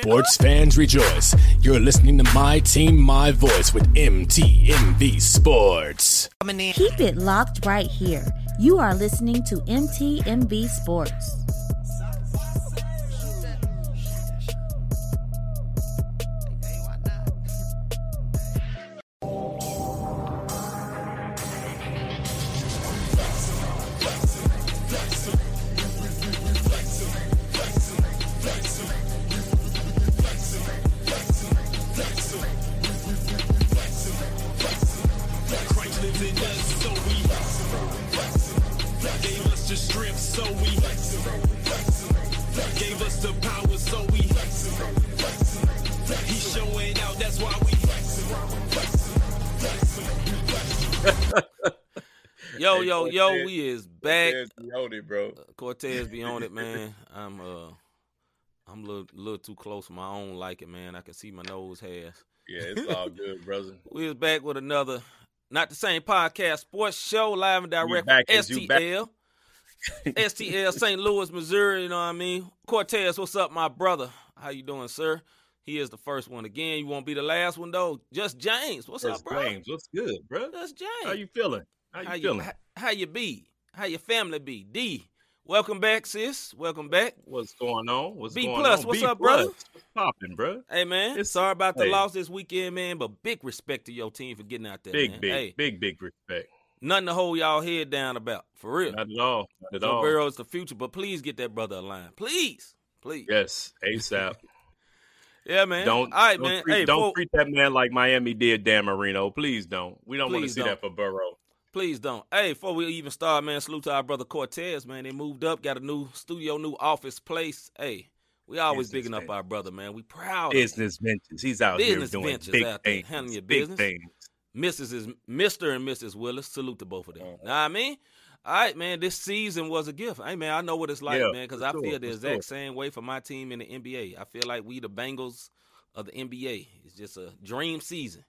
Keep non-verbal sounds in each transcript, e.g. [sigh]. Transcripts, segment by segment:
Sports fans rejoice. You're listening to My Team, My Voice with MTMV Sports. Keep it locked right here. You are listening to MTMV Sports. Yo, we is back. Cortez be on it, bro. Cortez be on it, man. I'm uh I'm a little, little too close for my own liking, man. I can see my nose hairs. Yeah, it's all good, brother. [laughs] We is back with another not the same podcast sports show live and direct back from as back. STL. STL St. [laughs] Louis, Missouri, you know what I mean? Cortez, what's up, my brother? How you doing, sir? He is the first one again. You won't be the last one though. Just James. What's up, bro? James, what's good, bro? That's James. How you feeling? How you how feeling? you how, you be? How your family be? D. Welcome back, sis. Welcome back. What's going on? What's B going plus, on? what's B up, plus. brother? What's popping, bro? Hey man, It's- sorry about the hey. loss this weekend, man. But big respect to your team for getting out there, Big, man. big, hey, big, big respect. nothing to hold y'all head down about, for real. Not at all. Not at Joe all. Burrow is the future, but please get that brother a line, please, please. Yes, ASAP. [laughs] Yeah, man. Don't all right, don't, man. treat, hey, don't treat that man like Miami did Dan Marino. Please don't. We don't want to see don't. that for Burrow. Please don't. Hey, before we even start, man, salute to our brother Cortez, man. They moved up, got a new studio, new office place. Hey, we always Business bigging up our brother, man. We proud. of Business ventures. He's out Business here doing ventures big out there, things. handling your big business. things. Mrs. is Mr. and Mrs. Willis. Salute to both of them. Uh-huh. Know what I mean? All right, man. This season was a gift. Hey, man, I know what it's like, Yeah, man, because I sure, feel the exact sure. same way for my team in the NBA. I feel like we the Bengals of the NBA. It's just a dream season.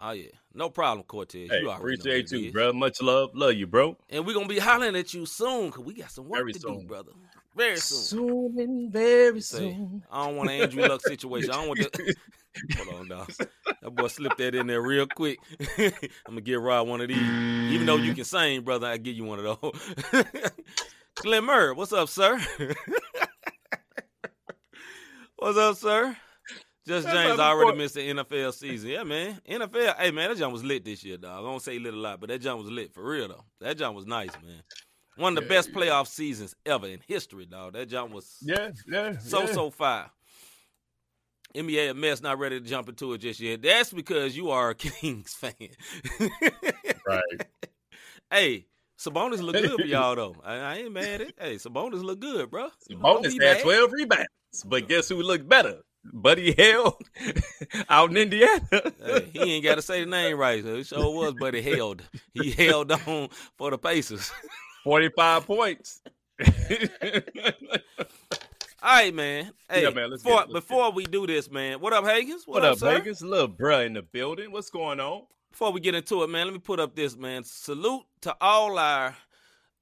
Oh yeah, no problem, Cortez. Hey, you already appreciate you, is. bro. Much love. Love you, bro. And we're gonna be hollering at you soon because we got some work Very to soon. do, brother. Very soon. Soon and very Say, I don't want an Andrew Luck situation. I don't want to. [laughs] Hold on, dog. That boy slipped that in there real quick. [laughs] I'm gonna give Rod one of these. Even though you can sing, brother, I give you one of those. [laughs] Glenn Murray, what's up, sir? what's up, sir? Just James already missed the NFL season. Yeah, man. NFL. Hey, man, that jump was lit this year, dog. I don't say lit a lot, but that jump was lit for real though. That jump was nice, man. One of the Yeah, best playoff seasons ever in history, dog. That jump was Yeah, yeah. so yeah. so fire. NBA a mess, not ready to jump into it just yet. That's because you are a [laughs] Kings fan. Right. [laughs] hey, Sabonis look good for y'all though. I, I ain't mad at it. Hey, Sabonis look good, bro. Sabonis had 12 rebounds. But guess who looked better? Buddy Hield [laughs] out in Indiana. Hey, he ain't got to say the name right. So it sure was, but he held. [laughs] He held on for the Pacers. 45 points. [laughs] All right, man. Hey, Yeah, man, before, get before we do this, man, what up, Hagens? what, up, sir? Vegas? Little bruh in the building. What's going on? before we get into it, man, let me put up this, man. Salute to all our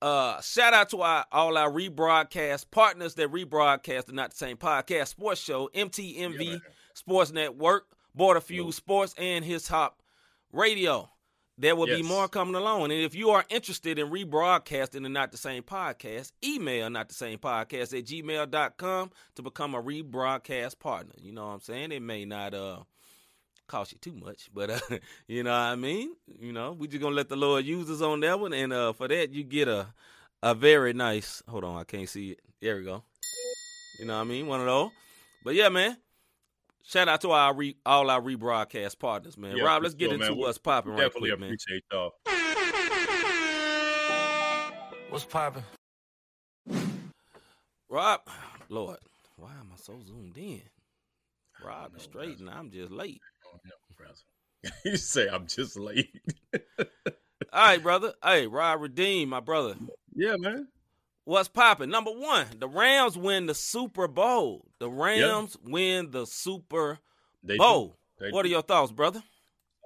uh shout out to our all our rebroadcast partners that rebroadcast the Not the Same Podcast Sports Show, MTMV Yeah. Sports Network, Border Fuse Sports, and His Hop Radio. There will be more coming along. And if you are interested in rebroadcasting the Not the Same Podcast, email not the same podcast at gmail.com to become a rebroadcast partner. You know what I'm saying? It may not uh cost you too much, but uh, [laughs] you know what I mean. You know, we just gonna let the Lord use us on that one, and uh, for that you get a a very nice. Hold on, I can't see it. There we go. You know what I mean? One of those. But yeah, man. Shout out to our re, all our rebroadcast partners, man. Yeah, Rob, let's get sure, into man. What's popping right Definitely quick, man. appreciate y'all. What's popping? Rob, Lord, why am I so zoomed in? Rob is straight, and I'm just late. You [laughs] say I'm just late. [laughs] All right, brother. Hey, Rob Redeem, my brother. yeah, man. What's popping? Number one, the Rams win the Super Bowl. The Rams win the Super They. Bowl. What are your thoughts, brother?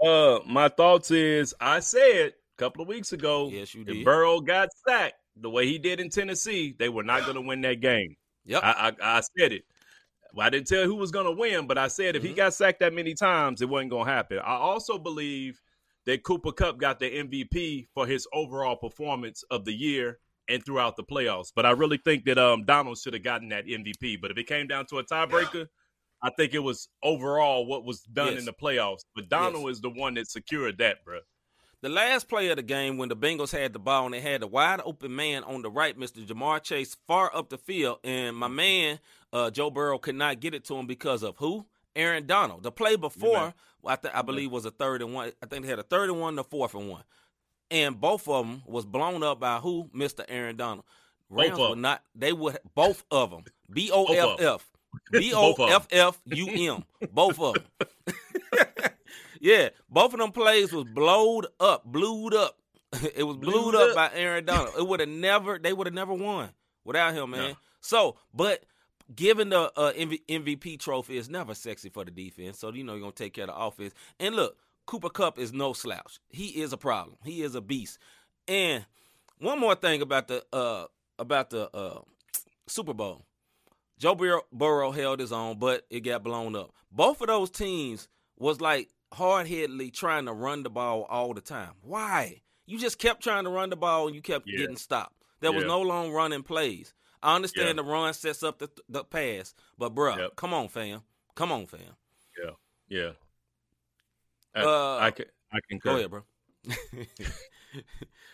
Uh, my thoughts is I said a couple of weeks ago. Yes, you If did. Burrow got sacked the way he did in Tennessee, they were not going to win that game. Yep. I, I I said it. Well, I didn't tell who was going to win, but I said if Mm-hmm. he got sacked that many times, it wasn't going to happen. I also believe that Cooper Kupp got the MVP for his overall performance of the year and throughout the playoffs. But I really think that um, Donald should have gotten that MVP. But if it came down to a tiebreaker, I think it was overall what was done Yes. in the playoffs. But Donald is the one that secured that, bro. The last play of the game when the Bengals had the ball and they had a wide open man on the right, Mr. Ja'Marr Chase, far up the field, and my man uh, Joe Burrow could not get it to him because of who? Aaron Donald. The play before, I, th- I believe, was a third and one. I think they had a third and one, and a fourth and one, and both of them was blown up by who? Mr. Aaron Donald. Rams would 'em. not. They would both of them. B O F F. B O Both. [laughs] F F U M. Both of them. [laughs] yeah, both of them plays was blowed up, blewed up. [laughs] it was blewed, Blued up, up. by Aaron Donald. It would have never. They would have never won without him, man. No. So, but giving the uh, MV- MVP trophy is never sexy for the defense. So you know you're gonna take care of the offense. And look, Cooper Kupp is no slouch. He is a problem. He is a beast. And one more thing about the uh about the uh Super Bowl. Joe Bur- Burrow held his own, but it got blown up. Both of those teams was like hard headedly trying to run the ball all the time. Why? You just kept trying to run the ball and you kept Yeah. getting stopped. There was no long running plays. I understand Yeah. the run sets up the, the pass, but bruh, Yep. come on, fam. Come on, fam. Yeah. I, Uh, I can I concur. Go ahead, bro. [laughs]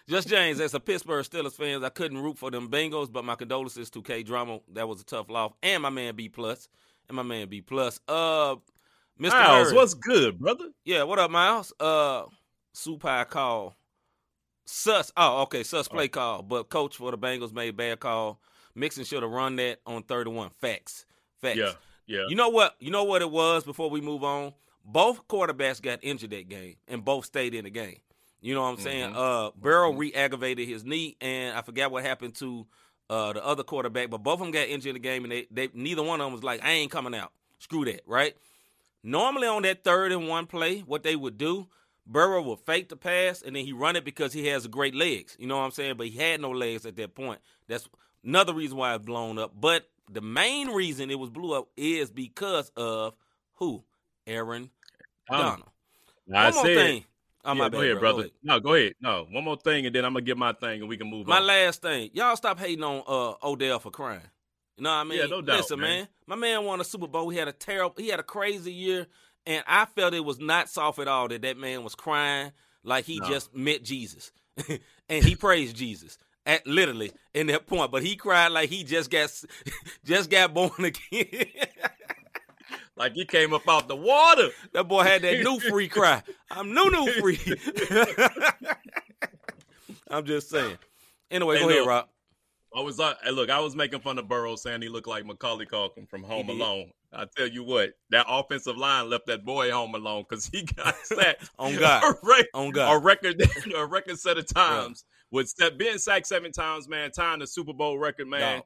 Just James, as a Pittsburgh Steelers fans, I couldn't root for them Bengals, but my condolences to K Drama. That was a tough loss, and my man B plus, and my man B plus. Uh, Mr. Miles, Hurd. what's good, brother? Yeah, what up, Miles? Uh, Supai call. Sus. Oh, okay. Sus play call, but coach for the Bengals made bad call. Mixon should have run that on third and one. Facts. Facts. Yeah, yeah. You know what? You know what it was before we move on. Both quarterbacks got injured that game, and both stayed in the game. You know what I'm saying? Mhm. Uh, Burrow re-aggravated his knee, and I forgot what happened to uh, the other quarterback, but both of them got injured in the game, and they, they neither one of them was like, "I ain't coming out." Screw that, right? Normally on that third and one play, what they would do, Burrow would fake the pass and then he run it because he has great legs. You know what I'm saying? But he had no legs at that point. That's another reason why it's blown up. But the main reason it was blew up is because of who? Aaron Um, Donald. I One more thing. Oh, yeah, my go ahead, bro. Go brother. ahead. No, go ahead. No, one more thing, and then I'm gonna get my thing, and we can move on. My on. last thing. Y'all stop hating on uh, Odell for crying. You know what I mean? Yeah, no doubt, Listen, man. man. My man won a Super Bowl. He had a terrible, he had a crazy year, and I felt it was not soft at all that that man was crying like he No. just met Jesus, [laughs] and he praised Jesus at literally in that point. But he cried like he just got [laughs] just got born [laughs] again. Like he came up out the water. that boy had that new free cry. I'm new new free. [laughs] I'm just saying. Anyway, Hey, go ahead. Rob. I was uh, like, look, I was making fun of Burrow saying he looked like Macaulay Culkin from Home did. Alone. I tell you what, that offensive line left that boy home alone because he got sacked On God. a, On God. a record, a record set of times. With set, being sacked seven times, man, tying the Super Bowl record, man. Dog.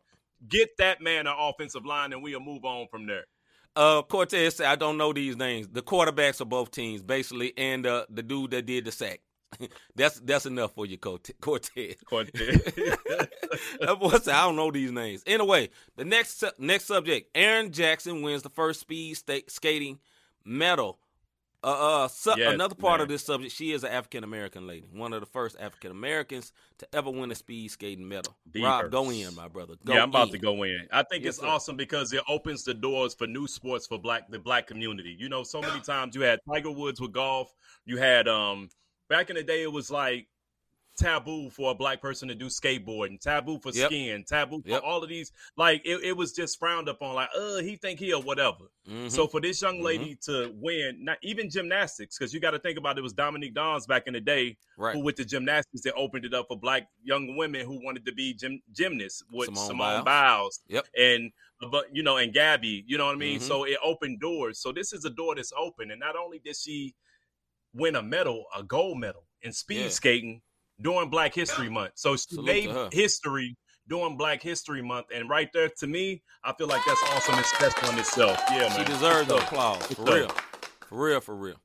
Get that man an offensive line, and we'll move on from there. Uh, Cortez said, I don't know these names. The quarterbacks of both teams, basically, and uh, the dude that did the sack. [laughs] that's that's enough for you, Corte- Cortez. Cortez. [laughs] said, I don't know these names. Anyway, the next next subject: Erin Jackson wins the first speed skating medal. Uh, uh su- Yes, another part of this subject: she is an African American lady, one of the first African Americans to ever win a speed skating medal. The Rob, go in, my brother. Go yeah, I'm about in. to go in. I think Yes, it's sir. awesome because it opens the doors for new sports for black the black community. You know, so many times you had Tiger Woods with golf. You had um back in the day it was like taboo for a black person to do skateboarding, taboo for Yep. skiing, taboo for Yep. all of these. Like it, it was just frowned upon. Like, uh, he think he or whatever. Mhm. So for this young Mhm. lady to win, not even gymnastics, because you got to think about it, it was Dominique Dawes back in the day right. who with the gymnastics that opened it up for black young women who wanted to be gym, gymnasts with Simone Simone, Biles. Biles. Yep. And but you know, and Gabby, you know what I mean? Mhm. So it opened doors. So this is a door that's open. And not only did she win a medal, a gold medal in speed Yeah. skating during Black History Month. So she Salute made history during Black History Month. And right there to me, I feel like that's awesome and special in itself. Yeah, man. She deserves the applause. For real. For real, for real.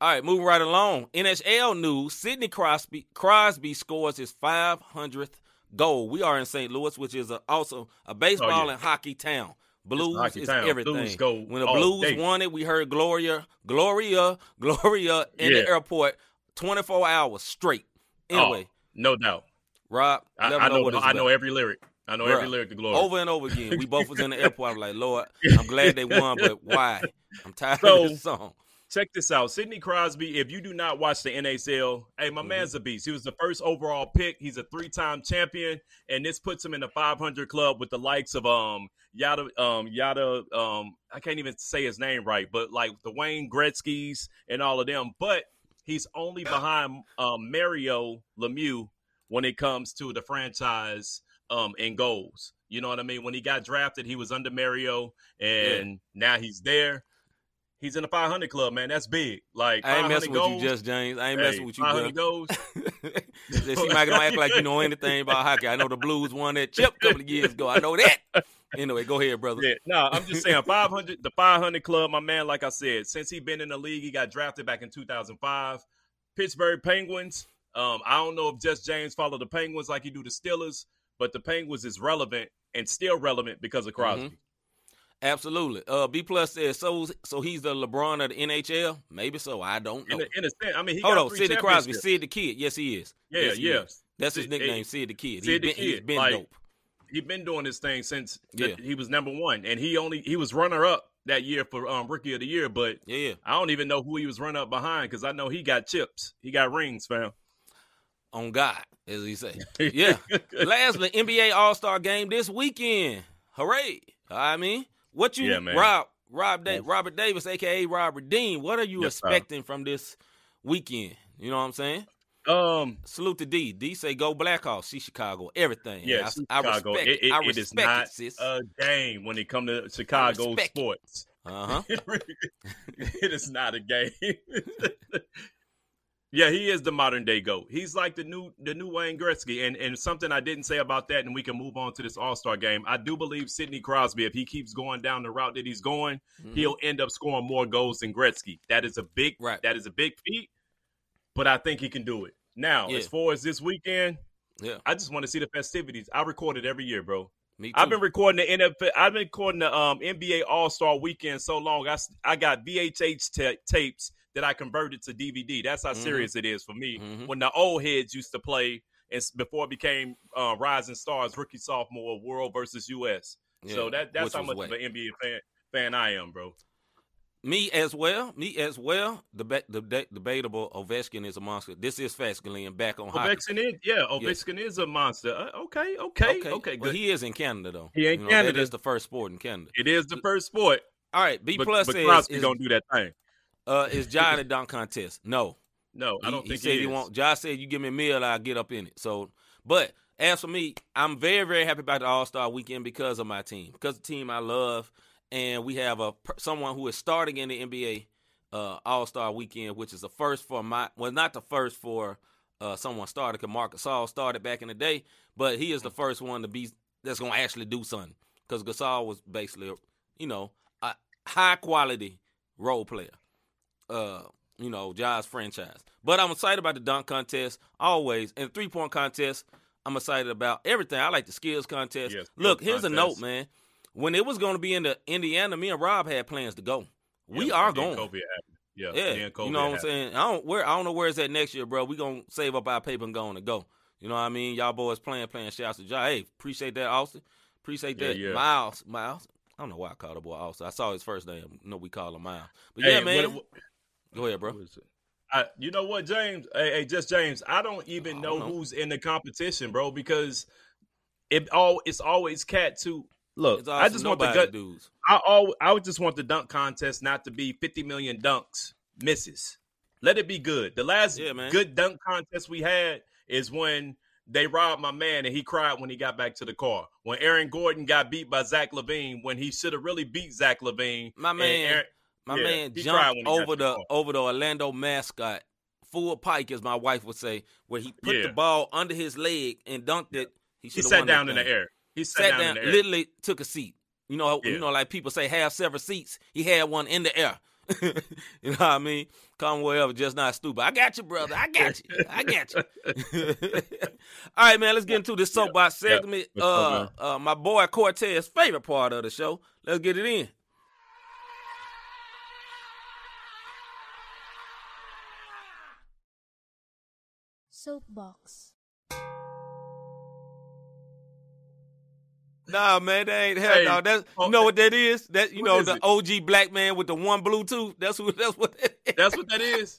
All right, moving right along. NHL news. Sidney Crosby Crosby scores his 500th goal. We are in St. Louis, which is a, also a oh, baseball Oh, yeah. and hockey town. Blues hockey is town. everything. Blues when the Blues day. won it, we heard Gloria, Gloria, Gloria in the airport 24 hours straight. Anyway, Oh, no doubt. Rob, I, I know, know. I know every lyric. I know Bruh, every lyric to glory. Over and over again. We both was in the [laughs] airport. I was like, Lord, I'm glad they won, but why? I'm tired So- of this song. Check this out. Sidney Crosby, if you do not watch the NHL, hey, Mm-hmm. my man's a beast. He was the first overall pick. He's a three-time champion, and this puts him in the 500 club with the likes of um Yada um Yada um I can't even say his name right, but like the Wayne Gretzky's and all of them. But he's only behind um Mario Lemieux when it comes to the franchise um in goals. You know what I mean? When he got drafted, he was under Mario, and now he's there. He's in the 500 club, man. That's big. Like I ain't 500 messing with goals. you, Just James. I ain't Hey, messing with you, 500 bro. goals. [laughs] [laughs] Don't act like you know anything about hockey. I know the Blues won that chip a couple of years ago. I know that. Anyway, go ahead, brother. Yeah, no, I'm just saying 500, the 500 club, my man. Like I said, since he been in the league, he got drafted back in 2005. Pittsburgh Penguins. Um, I don't know if Just James followed the Penguins like he do the Steelers, but the Penguins is relevant and still relevant because of Crosby. Mm-hmm. Absolutely. Uh, B plus says so. So he's the LeBron of the NHL. Maybe so. I don't know. In, a, in a sense, I mean, he Hold on, Sidney Crosby. Sid the Kid. Yes, he is. Yeah, yes, yeah. is. That's his nickname, Sid the Kid. Sid he's the been, he's Kid, been like, dope. He been doing this thing since Yeah. he was number one, and he only he was runner up that year for um, rookie of the year. But Yeah. I don't even know who he was runner up behind because I know he got chips, he got rings, fam. On God, as he say. [laughs] Yeah. Lastly, NBA All Star Game this weekend. Hooray! I mean, what you, Yeah, man. Rob, Rob, da- Robert Davis, aka Robert Dean. What are you Yes, sir. expecting from this weekend? You know what I'm saying? Um, Salute to D. D say go Blackhawks. See Chicago. Everything. yeah, I, I Chicago. respect It, it. it, I it respect is not it, a game when it come to Chicago sports. [laughs] Uh huh. It is not a game. [laughs] yeah, he is the modern day goat. He's like the new the new Wayne Gretzky. And and something I didn't say about that, and we can move on to this All Star game. I do believe Sidney Crosby, if he keeps going down the route that he's going, Mhm. he'll end up scoring more goals than Gretzky. That is a big Right. that is a big feat, but I think he can do it. Now, Yeah. as far as this weekend, Yeah. I just want to see the festivities. I record it every year, bro. Me too. I've been recording the NFL. I've been recording the um, NBA All Star Weekend so long. I, I got VHS ta- tapes that I converted to DVD. That's how Mhm. serious it is for me. Mhm. When the old heads used to play, and before it became uh, Rising Stars, rookie sophomore, World versus US. so that that's which how much whack. of an NBA fan fan I am, bro. Me as well. Me as well. The the debatable Ovechkin is a monster. This is Fascalin back on hockey. Ovechkin is yeah, Ovechkin is a monster. Uh, okay, okay, okay, Well, good. he is in Canada though. He ain't You know, Canada. That is the first sport in Canada. it is the first sport, All right. B but, plus but says is, don't do that thing. uh, is John a dunk contest? No. No, I don't he, think said he, he won't. Josh said, "You give me a meal, I'll get up in it." So, but as for me, I'm very, very happy about the All Star Weekend because of my team, because the team I love, and we have a someone who is starting in the NBA uh, All Star Weekend, which is the first for my. Well, not the first for uh, someone started, because Marcus Gasol started back in the day, but he is the first one to be that's going to actually do something, because Gasol was basically, you know, a high quality role player uh, you know, Jaws franchise. But I'm excited about the dunk contest always, and three point contest. I'm excited about everything. I like the skills contest. Skills Look, here's a note, man. When it was going to be in the Indiana, me and Rob had plans to go. We Yeah, are going. COVID. Yeah, Yeah, you know what I'm happened. saying. I don't where I don't know where it's at next year, bro. We gonna save up our paper and go on to go. You know what I mean? Y'all boys playing, playing. Shouts to Josh. Hey, appreciate that, Austin. Appreciate that, yeah. Miles. Miles. I don't know why I called the boy Austin. I saw his first name. No, we call him Miles. But Hey, yeah, man. what- go ahead, bro. what? I, you know what, James? Hey, hey, just James. I don't even I know, don't know. who's in the competition, bro, because it all it's always cat too. Look, I just want the gut. dudes. I all I would just want the dunk contest not to be 50 million dunks misses. Let it be good. The last Yeah, good dunk contest we had is when they robbed my man and he cried when he got back to the car. When Aaron Gordon got beat by Zach LaVine when he should have really beat Zach LaVine. My man, Aaron- my yeah, man jumped when he got over the the over the Orlando mascot, full pike, as my wife would say, where he put Yeah. the ball under his leg and dunked it. He, he sat down in the air. He sat, Sat down, down, in the air. literally took a seat. You know, Yeah. you know, like people say, have several seats. He had one in the air. [laughs] you know what I mean? Come wherever, just not stupid. I got you, brother. I got you. I got you. [laughs] All right, man. Let's get into this soapbox segment. Let's Uh, man. uh, my boy Cortez' favorite part of the show. Let's get it in. Soapbox. Nah, man, that ain't hell Hey, no. That's oh, you know what that is? That you know the it? OG black man with the one Bluetooth. That's who. That's what. That is. That's what that is.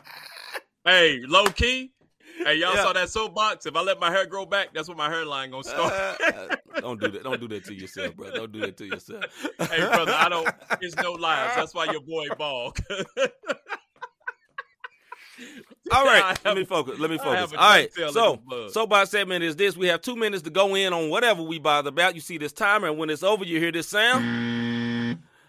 hey, low key. Hey, y'all Yeah. saw that soapbox? If I let my hair grow back, that's what my hairline gonna start. Uh, [laughs] don't do that. Don't do that to yourself, bro. Don't do that to yourself. hey, brother, I don't. [laughs] It's no lies. That's why your boy bald. [laughs] All right, [laughs] let me focus. Let me focus. All right, so blood. soapbox segment is this: we have two minutes to go in on whatever we bother about. You see this timer, and when it's over, you hear this sound,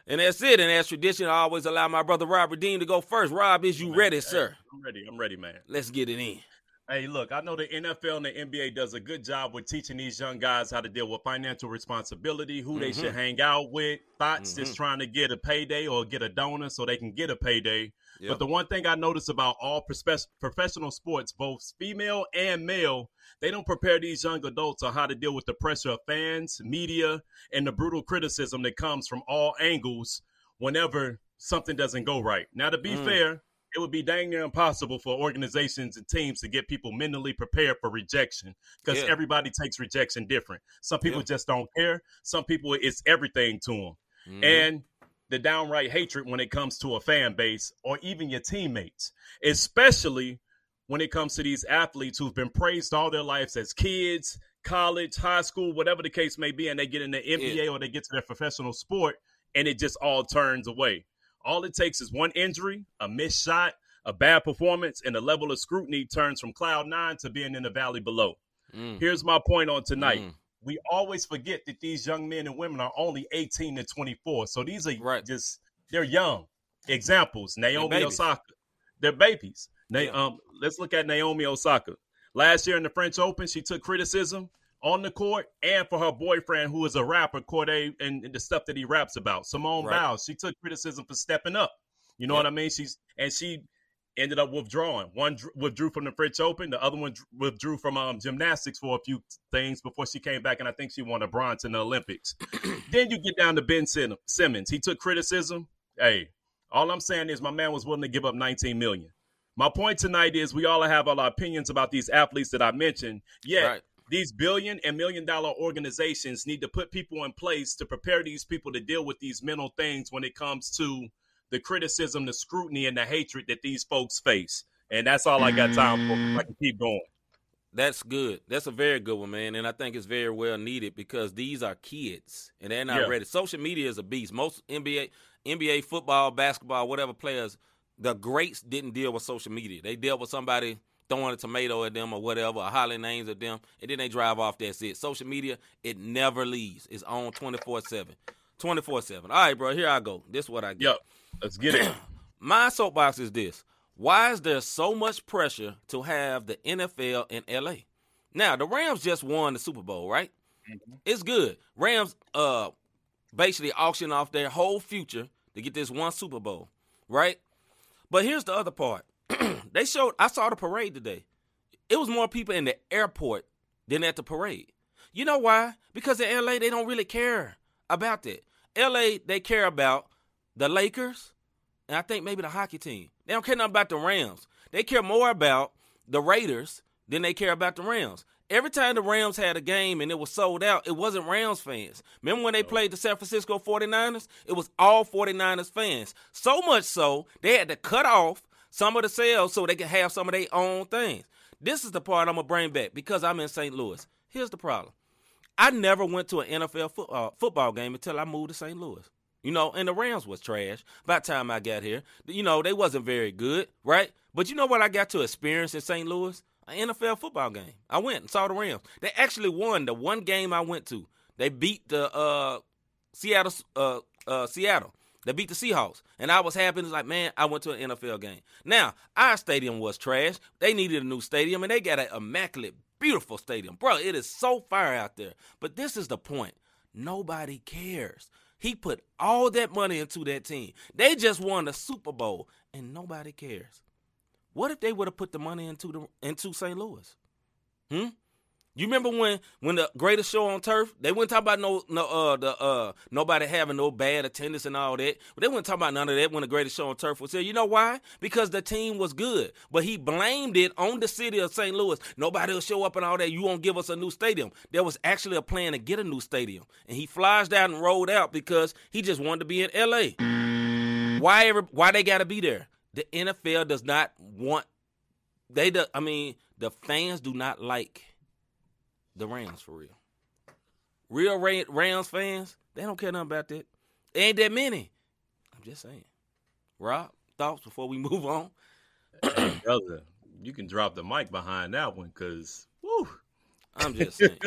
and that's it. And as tradition, I always allow my brother Rob Redeem to go first. Rob, is you ready, Hey, sir? I'm ready. I'm ready, man. Let's get it in. Hey, look, I know the NFL and the NBA does a good job with teaching these young guys how to deal with financial responsibility, who they mm-hmm. should hang out with, thoughts that's mm-hmm. trying to get a payday or get a donor so they can get a payday. Yep. But the one thing I notice about all professional sports, both female and male, they don't prepare these young adults on how to deal with the pressure of fans, media, and the brutal criticism that comes from all angles whenever something doesn't go right. Now, to be Mm. fair, it would be dang near impossible for organizations and teams to get people mentally prepared for rejection because Yeah. everybody takes rejection different. Some people Yeah. just don't care. Some people, it's everything to them. Mhm. And the downright hatred when it comes to a fan base or even your teammates, especially when it comes to these athletes who've been praised all their lives as kids, college, high school, whatever the case may be, and they get in the NBA or they get to their professional sport and it just all turns away. All it takes is one injury, a missed shot, a bad performance, and the level of scrutiny turns from cloud nine to being in the valley below. Mm. Here's my point on tonight. Mm. We always forget that these young men and women are only 18 to 24. So these are Right. just they're young. Examples: Naomi babies. Osaka. They're babies. Na- Yeah. um, let's look at Naomi Osaka. Last year in the French Open, she took criticism on the court and for her boyfriend, who is a rapper, Cordae, and, and the stuff that he raps about. Simone Right. Biles, she took criticism for stepping up. You know Yeah. what I mean? She's and she ended up withdrawing. One withdrew from the French Open, the other one withdrew from um, gymnastics for a few things before she came back, and I think she won a bronze in the Olympics. [clears throat] then you get down to Ben Sim- Simmons. He took criticism. Hey, all I'm saying is my man was willing to give up 19 million. My point tonight is we all have our opinions about these athletes that I mentioned. Yet Right. these billion and million dollar organizations need to put people in place to prepare these people to deal with these mental things when it comes to the criticism, the scrutiny, and the hatred that these folks face. And that's all I got time for. Mm. I can keep going. That's good. That's a very good one, man. And I think it's very well needed because these are kids and they're not Yeah. ready. Social media is a beast. Most NBA, NBA football, basketball, whatever players, the greats didn't deal with social media. They dealt with somebody throwing a tomato at them or whatever, or hollering names at them, and then they drive off. That's it. Social media, it never leaves. It's on 24 7. 24 7. All right, bro, here I go. This is what I get. Yep. Let's get it. [clears throat] My soapbox is this. Why is there so much pressure to have the NFL in LA? Now, the Rams just won the Super Bowl, right? It's good. Rams uh basically auction off their whole future to get this one Super Bowl, right? But here's the other part. [clears throat] they showed I saw the parade today. It was more people in the airport than at the parade. You know why? Because in LA they don't really care about that. LA they care about the Lakers, and I think maybe the hockey team. They don't care nothing about the Rams. They care more about the Raiders than they care about the Rams. Every time the Rams had a game and it was sold out, it wasn't Rams fans. Remember when they played the San Francisco 49ers? It was all 49ers fans. So much so, they had to cut off some of the sales so they could have some of their own things. This is the part I'm going to bring back because I'm in St. Louis. Here's the problem. I never went to an NFL foot, uh, football game until I moved to St. Louis. You know, and the Rams was trash by the time I got here. You know, they wasn't very good, right? But you know what I got to experience in St. Louis? An NFL football game. I went and saw the Rams. They actually won the one game I went to. They beat the uh, Seattle uh, uh, Seattle. They beat the Seahawks. And I was happy. It's like, man, I went to an NFL game. Now, our stadium was trash. They needed a new stadium, and they got an immaculate, beautiful stadium. Bro, it is so fire out there. But this is the point. Nobody cares. He put all that money into that team. They just won the Super Bowl, and nobody cares. What if they would have put the money into the into St. Louis? Hmm. You remember when when the greatest show on turf? They wouldn't talk about no no uh the uh nobody having no bad attendance and all that. But they wouldn't talk about none of that when the greatest show on turf was here. You know why? Because the team was good. But he blamed it on the city of St. Louis. Nobody will show up and all that. You won't give us a new stadium. There was actually a plan to get a new stadium. And he flies down and rolled out because he just wanted to be in LA. Why ever why they gotta be there? The NFL does not want they do, I mean, the fans do not like the Rams for real. Real Rams fans, they don't care nothing about that. Ain't that many. I'm just saying. Rob, thoughts before we [laughs] move on? hey, brother, you can drop the mic behind that one because, woo. I'm [laughs] just saying.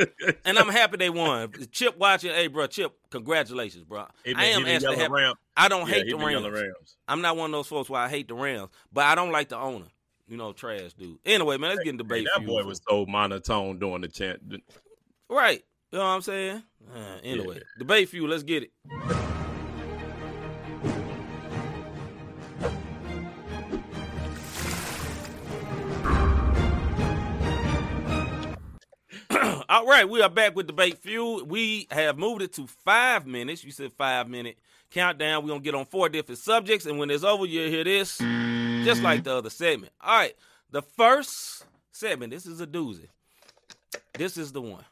and I'm happy they won. Chip watching, hey, bro, Chip, congratulations, bro. He I am actually happy. Ram. I don't Yeah, hate the Rams. Rams. I'm not one of those folks where I hate the Rams, but I don't like the owner. You know, trash dude. Anyway, man, let's get in Hey, debate. that boy was so monotone during the chant. right. You know what I'm saying? Uh, anyway, debate feud. Let's get it. [clears throat] All right, we are back with debate feud. We have moved it to five minutes. You said five minute countdown. We're gonna get on four different subjects, and when it's over, you'll hear this, just like the other segment. All right, the first segment. This is a doozy. This is the one.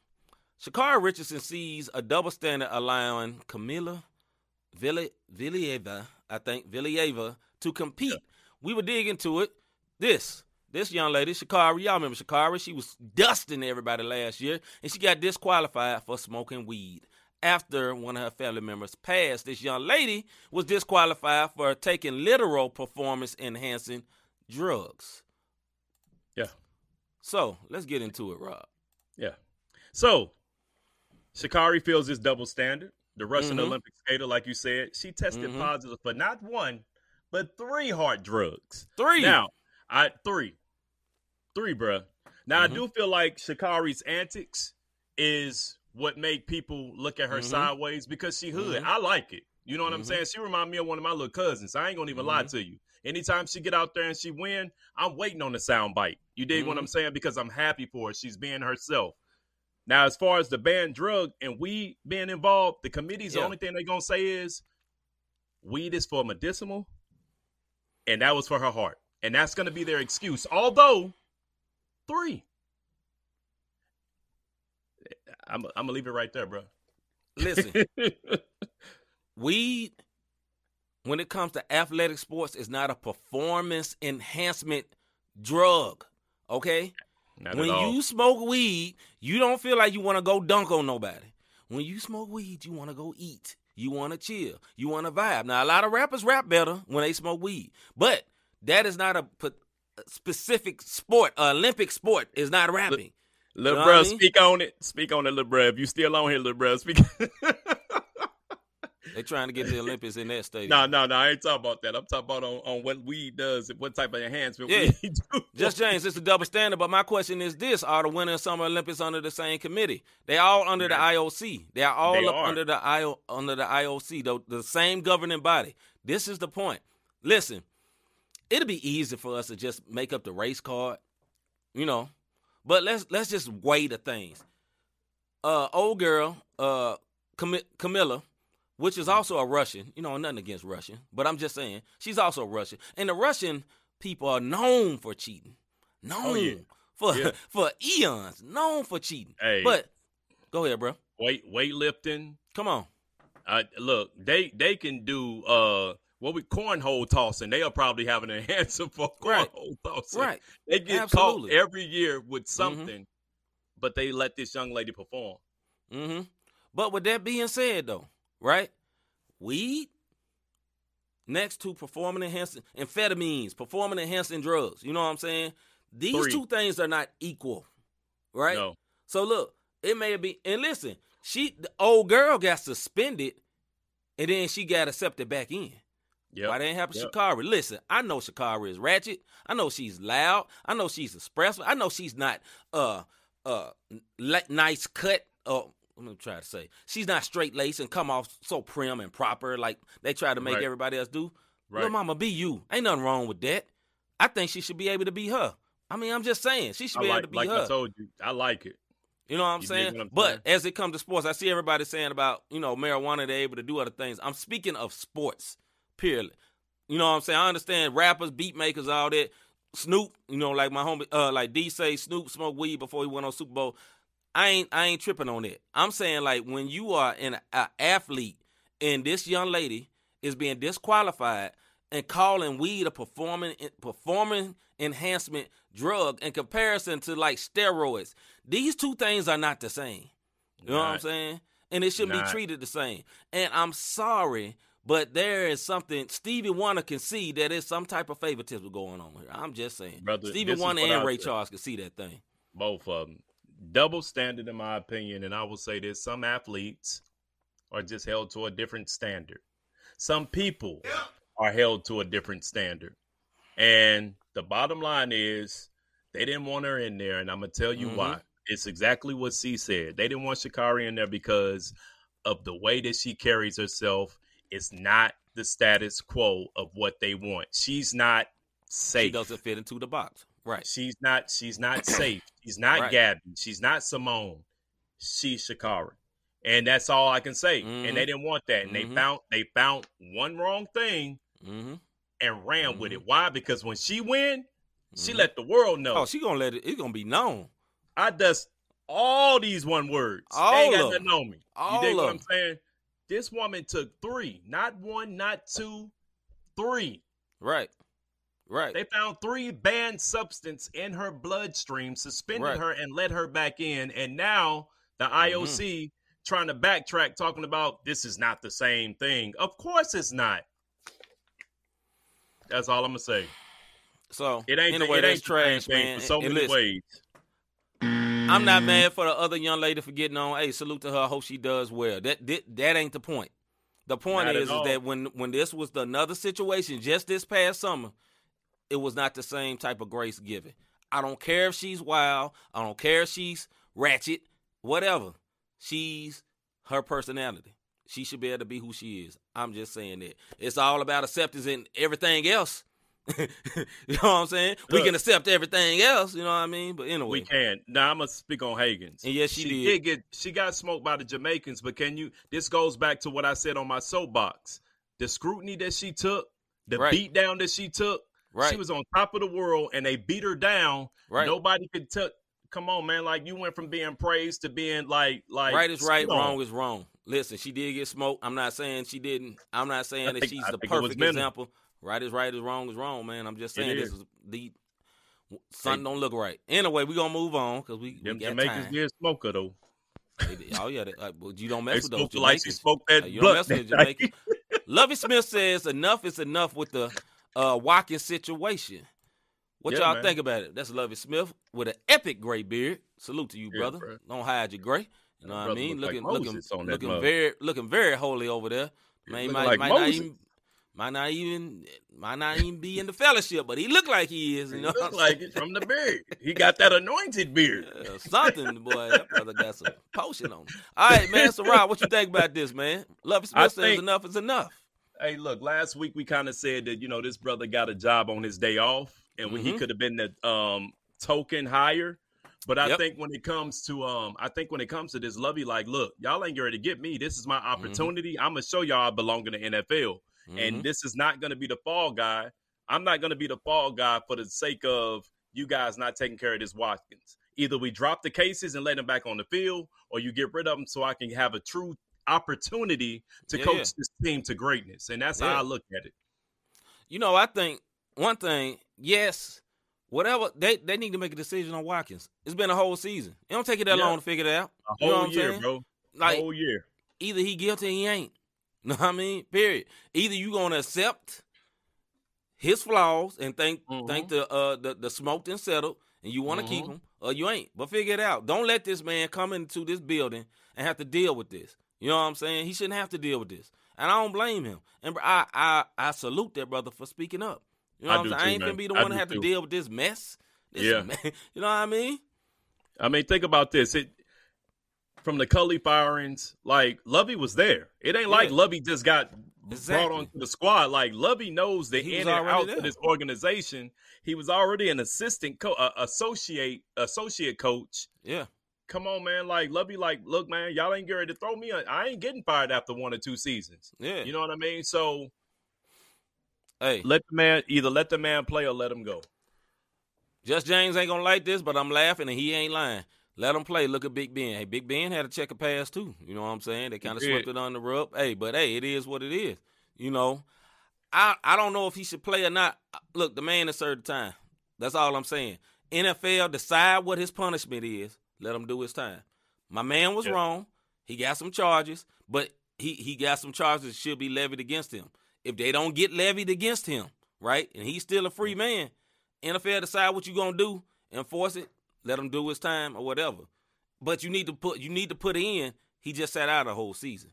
Sha'Carri Richardson sees a double standard allowing Camila Villi- Valieva, I think, Valieva, to compete. We would dig into it. This, this young lady, Sha'Carri, y'all remember Sha'Carri? She was dusting everybody last year, and she got disqualified for smoking weed. After one of her family members passed, this young lady was disqualified for taking literal performance enhancing drugs. Yeah. So let's get into it, Rob. Yeah. So, Sha'Carri feels this double standard. The Russian Mhm. Olympic skater, like you said, she tested Mhm. positive for not one, but three hard drugs. Three. Now, I three, three, bruh. Now Mhm. I do feel like Sha'Carri's antics is what make people look at her Mhm. sideways because she hood. Mhm. I like it. You know what I'm Mhm. saying? She remind me of one of my little cousins. I ain't gonna even lie Mhm. to you. Anytime she get out there and she win, I'm waiting on the sound bite. You dig what Mhm. I'm saying? Because I'm happy for her. She's being herself. Now, as far as the banned drug and weed being involved, the committee's the only thing they're gonna say is weed is for medicinal, and that was for her heart, and that's gonna be their excuse. Although three, I'm, I'm gonna leave it right there, bro. Listen, [laughs] weed, when it comes to athletic sports, is not a performance enhancement drug. Okay? Not when you smoke weed, you don't feel like you want to go dunk on nobody. When you smoke weed, you want to go eat. You want to chill. You want to vibe. Now, a lot of rappers rap better when they smoke weed, but that is not a specific sport. Olympic sport is not rapping. Little know bro, I mean? speak on it. Speak on it, little bro. If you still on here, little bro, speak. [laughs] They trying to get the Olympics in that stadium. no, no, no. I ain't talking about that. I'm talking about on, on what weed does, and what type of enhancement Yeah. weed [laughs] do. Just James, it's a double standard. But my question is this: Are the Winter and Summer Olympics under the same committee? They all under the IOC. They are all They up are. under the IO under the IOC, the, the same governing body. This is the point. Listen, it'll be easy for us to just make up the race card, you know. But let's let's just weigh the things. Uh, old girl, uh, Cam- Camilla, which is also a Russian. You know, nothing against Russian, but I'm just saying she's also Russian, and the Russian people are known for cheating, known Oh, yeah. for Yeah. [laughs] for eons, known for cheating. Hey. But go ahead, bro. Weight weightlifting. Come on. Uh, look, they they can do uh what we cornhole tossing. They'll probably have an [laughs] enhancer for Right. cornhole tossing. Right. They get Absolutely. caught every year with something, but they let this young lady perform. hmm But with that being said, though, right? Weed next to performing enhancing amphetamines, performing enhancing drugs. You know what I'm saying? These Three. two things are not equal, right? No. So look, it may be, and listen, she the old girl got suspended, and then she got accepted back in. Yep. Why didn't happen to Yep. Sha'Carri? Listen, I know Sha'Carri is ratchet. I know she's loud. I know she's expressive. I know she's not uh uh nice cut. Uh, Let me try to say she's not straight laced and come off so prim and proper like they try to make Right. everybody else do. Right. Little mama, be you. Ain't nothing wrong with that. I think she should be able to be her. I mean, I'm just saying she should I be able like, to be like her. I told you, I like it. You know what I'm You saying? what I'm but saying? as it comes to sports, I see everybody saying about, you know, marijuana, they're able to do other things. I'm speaking of sports, purely. You know what I'm saying? I understand rappers, beat makers, all that. Snoop, you know, like my homie, uh, like D say Snoop smoked weed before he went on Super Bowl. I ain't I ain't tripping on it. I'm saying like when you are an a athlete and this young lady is being disqualified and calling weed a performing performing enhancement drug in comparison to like steroids. These two things are not the same. You know what I'm saying? And it shouldn't Not. be treated the same. And I'm sorry, but there is something Stevie Wonder can see that there's some type of favoritism going on here. I'm just saying. Brother, Stevie Wonder and Ray. Charles can see that thing. Both of them. Double standard, in my opinion. And I will say this some athletes are just held to a different standard. Some people are held to a different standard. And the bottom line is they didn't want her in there. And I'm going to tell you Mhm. why. It's exactly what C said. They didn't want Sha'Carri in there because of the way that she carries herself. It's not the status quo of what they want. She's not safe. She doesn't fit into the box. Right. She's not. She's not [clears throat] safe. She's not Right. Gabby. She's not Simone. She's Sha'Carri, and that's all I can say. Mhm. And they didn't want that, and Mhm. they found they found one wrong thing Mm-hmm. and ran with it. Why? Because when she win, she Mhm. let the world know. Oh, she gonna let it. It's gonna be known. I dust all these one words. All they ain't got nothing on me. All you dig what I'm saying? This woman took three, not one, not two, three. Right. Right. They found three banned substance in her bloodstream, suspended Right. her, and let her back in. And now the mm-hmm. IOC trying to backtrack, talking about this is not the same thing. Of course, it's not. That's all I'm gonna say. so It ain't. anyway, it ain't trash, man. for so And many listen, ways. I'm not mm. mad for the other young lady for getting on. Hey, salute to her. I hope she does well. That that, that ain't the point. The point Not is, is that when when this was the another situation just this past summer, it was not the same type of grace given. I don't care if she's wild. I don't care if she's ratchet. Whatever. She's her personality. She should be able to be who she is. I'm just saying that. It's all about acceptance and everything else. [laughs] you know what I'm saying? we can accept everything else, you know what I mean? But anyway. We can. Now I'm gonna speak on Hagens. And yes, she she did. get. She got smoked by the Jamaicans, but can you? This goes back to what I said on my soapbox. The scrutiny that she took, the Right. beat down that she took. Right. She was on top of the world, and they beat her down. Right. Nobody could tell. Come on, man! Like you went from being praised to being like, like right is right, on. wrong is wrong. Listen, she did get smoked. I'm not saying she didn't. I'm not saying I that she's I the think perfect example. Right is right is wrong is wrong, man. I'm just It saying this is. is the something don't look right. Anyway, we gonna move on because we, we got Jamaicans time. did smoke her though. They oh yeah, they, uh, but you don't They mess with those her like Jamaicans. smoked that Uh, you don't mess with that night. Jamaican. Lovie Smith says enough is enough with the uh, Watkins situation. What Yeah, y'all man. think about it? That's Lovie Smith with an epic gray beard. Salute to you, Yeah, brother. bruh. Don't hide your gray. You know what I mean? look like Looking, looking, Moses on that looking mug. very, looking very holy over there. Man, he might, like might not even, might not even, might not even be in the fellowship, but he look like he is. You He know, look like it from the beard. He got that anointed beard. yeah, [laughs] something, boy. That brother got some potion on. him. All right, man. So, Rob, what you think about this, man? Lovie Smith I says think- enough is enough. Hey, look, last week we kind of said that you know this brother got a job on his day off, and when he Mhm. could have been the um token hire. But I Yep. think when it comes to um, I think when it comes to this, Lovie, like, look, y'all ain't ready to get me. This is my Mm-hmm. opportunity. I'm gonna show y'all I belong in the NFL, Mhm. and this is not gonna be the fall guy. I'm not gonna be the fall guy for the sake of you guys not taking care of this Watkins. Either we drop the cases and let him back on the field, or you get rid of him so I can have a true opportunity to Yeah, coach yeah. this team to greatness. And that's Yeah. how I look at it. You know, I think one thing, yes, whatever they they need to make a decision on Watkins. It's been a whole season. It don't take it that long to figure it out. A You know whole year, saying? bro. Like whole year. either he guilty or he ain't. [laughs] Know what I mean? Period. Either you gonna accept his flaws and think Mhm. think the uh the, the smoked and settled and you want to keep him or you ain't. But figure it out. Don't let this man come into this building and have to deal with this. You know what I'm saying? He shouldn't have to deal with this. And I don't blame him. And I I I salute that brother for speaking up. You know I what I'm saying? too, I ain't man. gonna be the one to have to deal with this mess. This Yeah. [laughs] man- you know what I mean? I mean, think about this. It from the Culley firings, like Lovie was there. It ain't like Lovie just got brought Exactly. onto the squad. Like Lovie knows the He in and out there. of this organization. He was already an assistant co- uh, associate associate coach. Yeah. Come on, man. Like Lovie, like, look, man, y'all ain't getting ready to throw me. A, I ain't getting fired after one or two seasons. Yeah. You know what I mean? So hey, let the man either let the man play or let him go. Just James ain't gonna like this, but I'm laughing and he ain't lying. Let him play. Look at Big Ben. Hey, Big Ben had a check of pass too. You know what I'm saying? They kind of swept it on the rub. Hey, but hey, it is what it is. You know, I I don't know if he should play or not. Look, the man has served time. That's all I'm saying. NFL decide what his punishment is. Let him do his time. My man was Yeah. wrong. He got some charges, but he he got some charges that should be levied against him. If they don't get levied against him, right, and he's still a free mm. man, NFL decide what you're gonna do, enforce it, let him do his time or whatever. But you need to put you need to put in. He just sat out a whole season.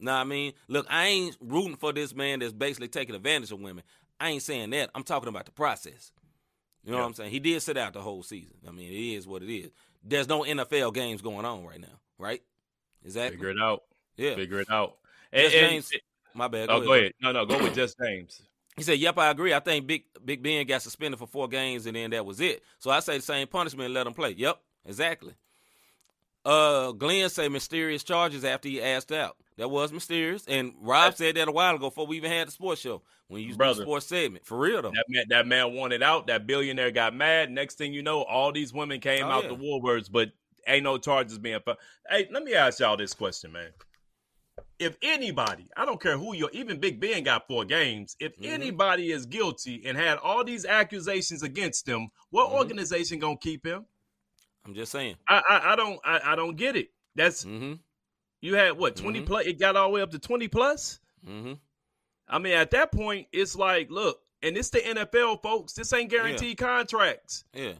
Know what I mean? Look, I ain't rooting for this man that's basically taking advantage of women. I ain't saying that. I'm talking about the process. You know Yeah. what I'm saying? He did sit out the whole season. I mean, it is what it is. There's no NFL games going on right now, right? Exactly. Figure it out. Yeah. Figure it out. And, Just and- James. My bad. oh, go ahead. No, no, go with just James. He said, "Yep, I agree. I think Big Big Ben got suspended for four games, and then that was it. So I say the same punishment, and let him play. Yep, exactly." Uh, Glenn say mysterious charges after he asked out. That was mysterious, and Rob said that a while ago before we even had the sports show when you do the sports segment. For real though, That man, that man wanted out. That billionaire got mad. Next thing you know, all these women came Oh, out yeah. the woolworths, but ain't no charges being. Hey, let me ask y'all this question, man. If anybody, I don't care who you, even Big Ben got four games. If Mhm. anybody is guilty and had all these accusations against him, what Mhm. organization gonna keep him? I'm just saying. I, I, I don't, I, I don't get it. That's Mm-hmm. you had what 20 Mhm. plus. It got all the way up to twenty plus. Mm-hmm. I mean, at that point, it's like, look, and it's the NFL, folks. This ain't guaranteed contracts. Yeah.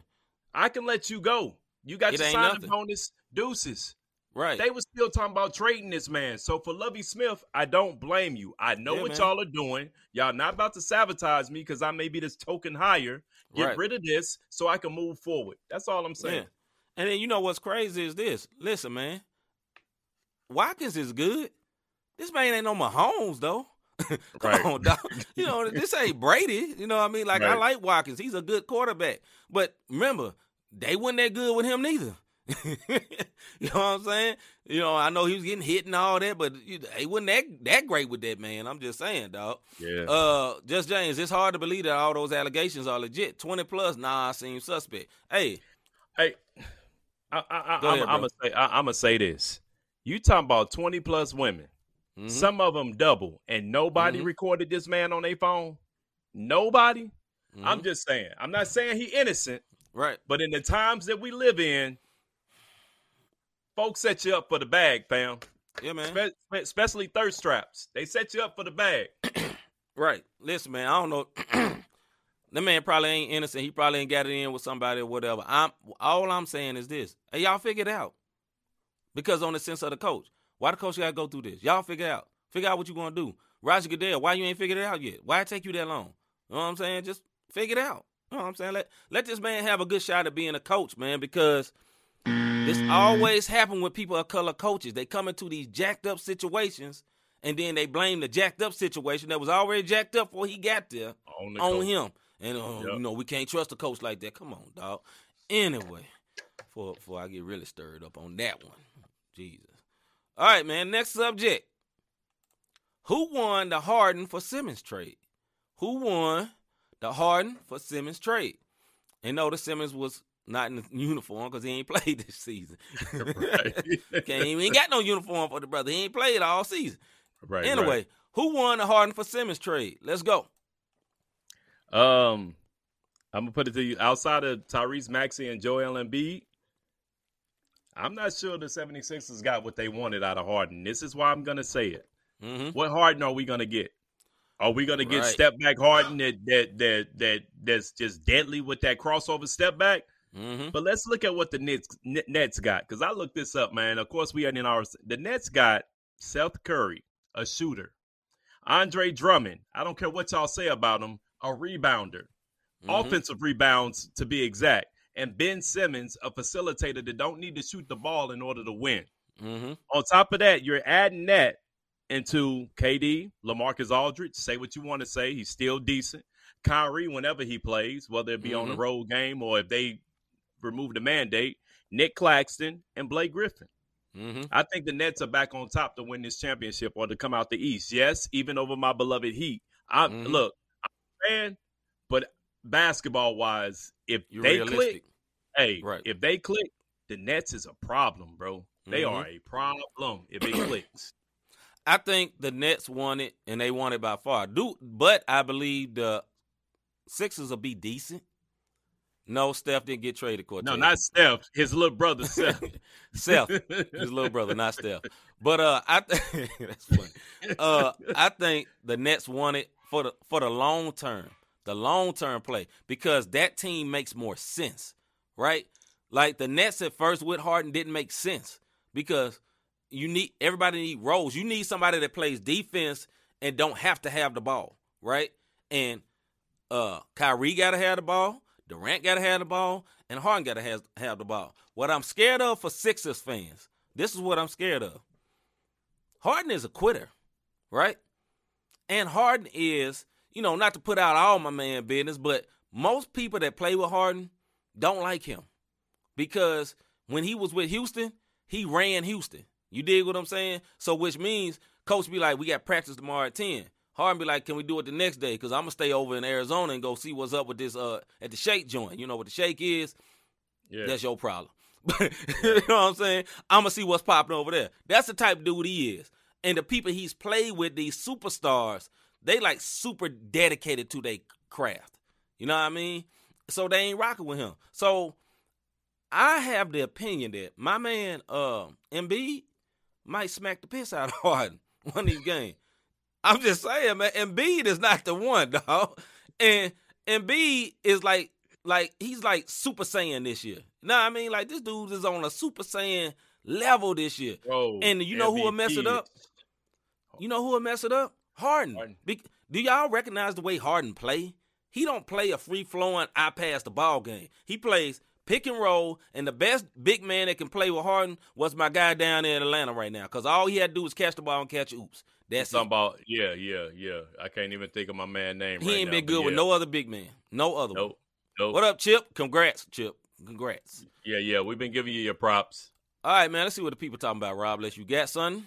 I can let you go. You got It your signing nothing. bonus, deuces. Right. They was still talking about trading this man. So for Lovie Smith, I don't blame you. I know Yeah, what man. y'all are doing. Y'all not about to sabotage me because I may be this token hire. Get Right. rid of this so I can move forward. That's all I'm saying. Yeah. And then you know what's crazy is this. Listen, man. Watkins is good. This man ain't no Mahomes though. [laughs] Come Right. on, dog. [laughs] You know, this ain't Brady. You know what I mean? Like I like Watkins. He's a good quarterback. But remember, they wasn't that good with him neither. [laughs] you know what I'm saying? You know, I know he was getting hit and all that, but he wasn't that that great with that man. I'm just saying, dog. Yeah. Uh, just James, it's hard to believe that all those allegations are legit. Twenty plus, nah, seems suspect. Hey, Hey, I, I, Go I, I'm, I'm gonna say I, I'm gonna say this. You talking about 20 plus women? mhm. Some of them double, and nobody Mhm. recorded this man on their phone. Nobody. I'm Mhm. just saying. I'm not saying he innocent, right. but in the times that we live in, folks set you up for the bag, fam. Yeah, man. Spe- spe- especially thirst traps. They set you up for the bag. [clears throat] Right. Listen, man, I don't know. [clears throat] the man probably ain't innocent. He probably ain't got it in with somebody or whatever. I'm all I'm saying is this. Hey, y'all figure it out. Because on the sense of the coach. Why the coach gotta go through this? Y'all figure out. Figure out what you gonna do. Roger Goodell, why you ain't figured it out yet? Why it take you that long? You know what I'm saying? Just figure it out. You know what I'm saying? Let let this man have a good shot at being a coach, man, because this always happen with people of color coaches. They come into these jacked up situations and then they blame the jacked up situation that was already jacked up before he got there On, on him. And uh, Yep. you know, we can't trust a coach like that. Come on, dog. Anyway, before before I get really stirred up on that one. Jesus. All right, man. Next subject. Who won the Harden for Simmons trade? Who won the Harden for Simmons trade? And know the Simmons was not in the uniform because he ain't [laughs] played this season. Right. [laughs] Can't even ain't got no uniform for the brother. He ain't played all season. right. Anyway, who won the Harden for Simmons trade? Let's go. um, I'm gonna put it to you. Outside of Tyrese Maxey and Joel Embiid, I'm not sure the 76ers got what they wanted out of Harden. This is why I'm gonna say it. Mm-hmm. What Harden are we gonna get? Are we gonna get Right. step back Harden that that that that that's just deadly with that crossover step back? Mm-hmm. But let's look at what the Nets Nets got because I looked this up, man. Of course, we are in our the Nets got Seth Curry, a shooter, Andre Drummond. I don't care what y'all say about him, a rebounder, Mm-hmm. offensive rebounds to be exact, and Ben Simmons, a facilitator that don't need to shoot the ball in order to win. Mm-hmm. On top of that, you're adding that into KD, LaMarcus Aldridge. Say what you want to say. He's still decent. Kyrie, whenever he plays, whether it be mm-hmm. on a mm-hmm. road game or if they remove the mandate, Nic Claxton and Blake Griffin. Mm-hmm. I think the Nets are back on top to win this championship or to come out the East. Yes, even over my beloved Heat. I mm-hmm. look, I'm a fan, but basketball wise, if You're they realistic. click, hey, right. if they click, the Nets is a problem, bro. They mm-hmm. are a problem if it clicks. [clears throat] I think the Nets won it and they won it by far. Do but I believe the Sixers will be decent. No, Steph didn't get traded. Cortez. No, not Steph. His little brother, [laughs] Steph. Steph, his little brother, not [laughs] Steph. But uh, I th- [laughs] that's funny. Uh, I think the Nets won it for the for the long term, the long term play, because that team makes more sense, right? Like the Nets at first with Harden didn't make sense because you need everybody need roles. You need somebody that plays defense and don't have to have the ball, right? And uh Kyrie got to have the ball, Durant got to have the ball, and Harden got to have, have the ball. What I'm scared of for Sixers fans, this is what I'm scared of. Harden is a quitter, right? And Harden is, you know, not to put out all my man business, but most people that play with Harden don't like him because when he was with Houston, he ran Houston. You dig what I'm saying? So which means coach be like, we got practice tomorrow at 10. Harden be like, can we do it the next day? Because I'm gonna stay over in Arizona and go see what's up with this uh at the shake joint. You know what the shake is? Yeah. That's your problem. [laughs] you know what I'm saying? I'm gonna see what's popping over there. That's the type of dude he is. And the people he's played with, these superstars, they like super dedicated to their craft. You know what I mean? So they ain't rocking with him. So I have the opinion that my man uh Embiid might smack the piss out of [laughs] Harden one of these games. I'm just saying, man. Embiid is not the one, [laughs] dog. And Embiid is like, like he's like Super Saiyan this year. What I mean? Like this dude is on a Super Saiyan level this year. Bro, and you know MVP. who will mess it up? You know who will mess it up? Harden. Harden. Be- do y'all recognize the way Harden play? He don't play a free flowing I pass the ball game. He plays pick and roll, and the best big man that can play with Harden was my guy down there in Atlanta right now. Because all he had to do was catch the ball and catch oops. That's Something about yeah, yeah, yeah. I can't even think of my man name. He right ain't now, been good yeah. with no other big man. No other. Nope. One. Nope. What up, Chip? Congrats, Chip. Congrats. Yeah, yeah. We've been giving you your props. All right, man. Let's see what the people talking about. Rob, Let's you got son.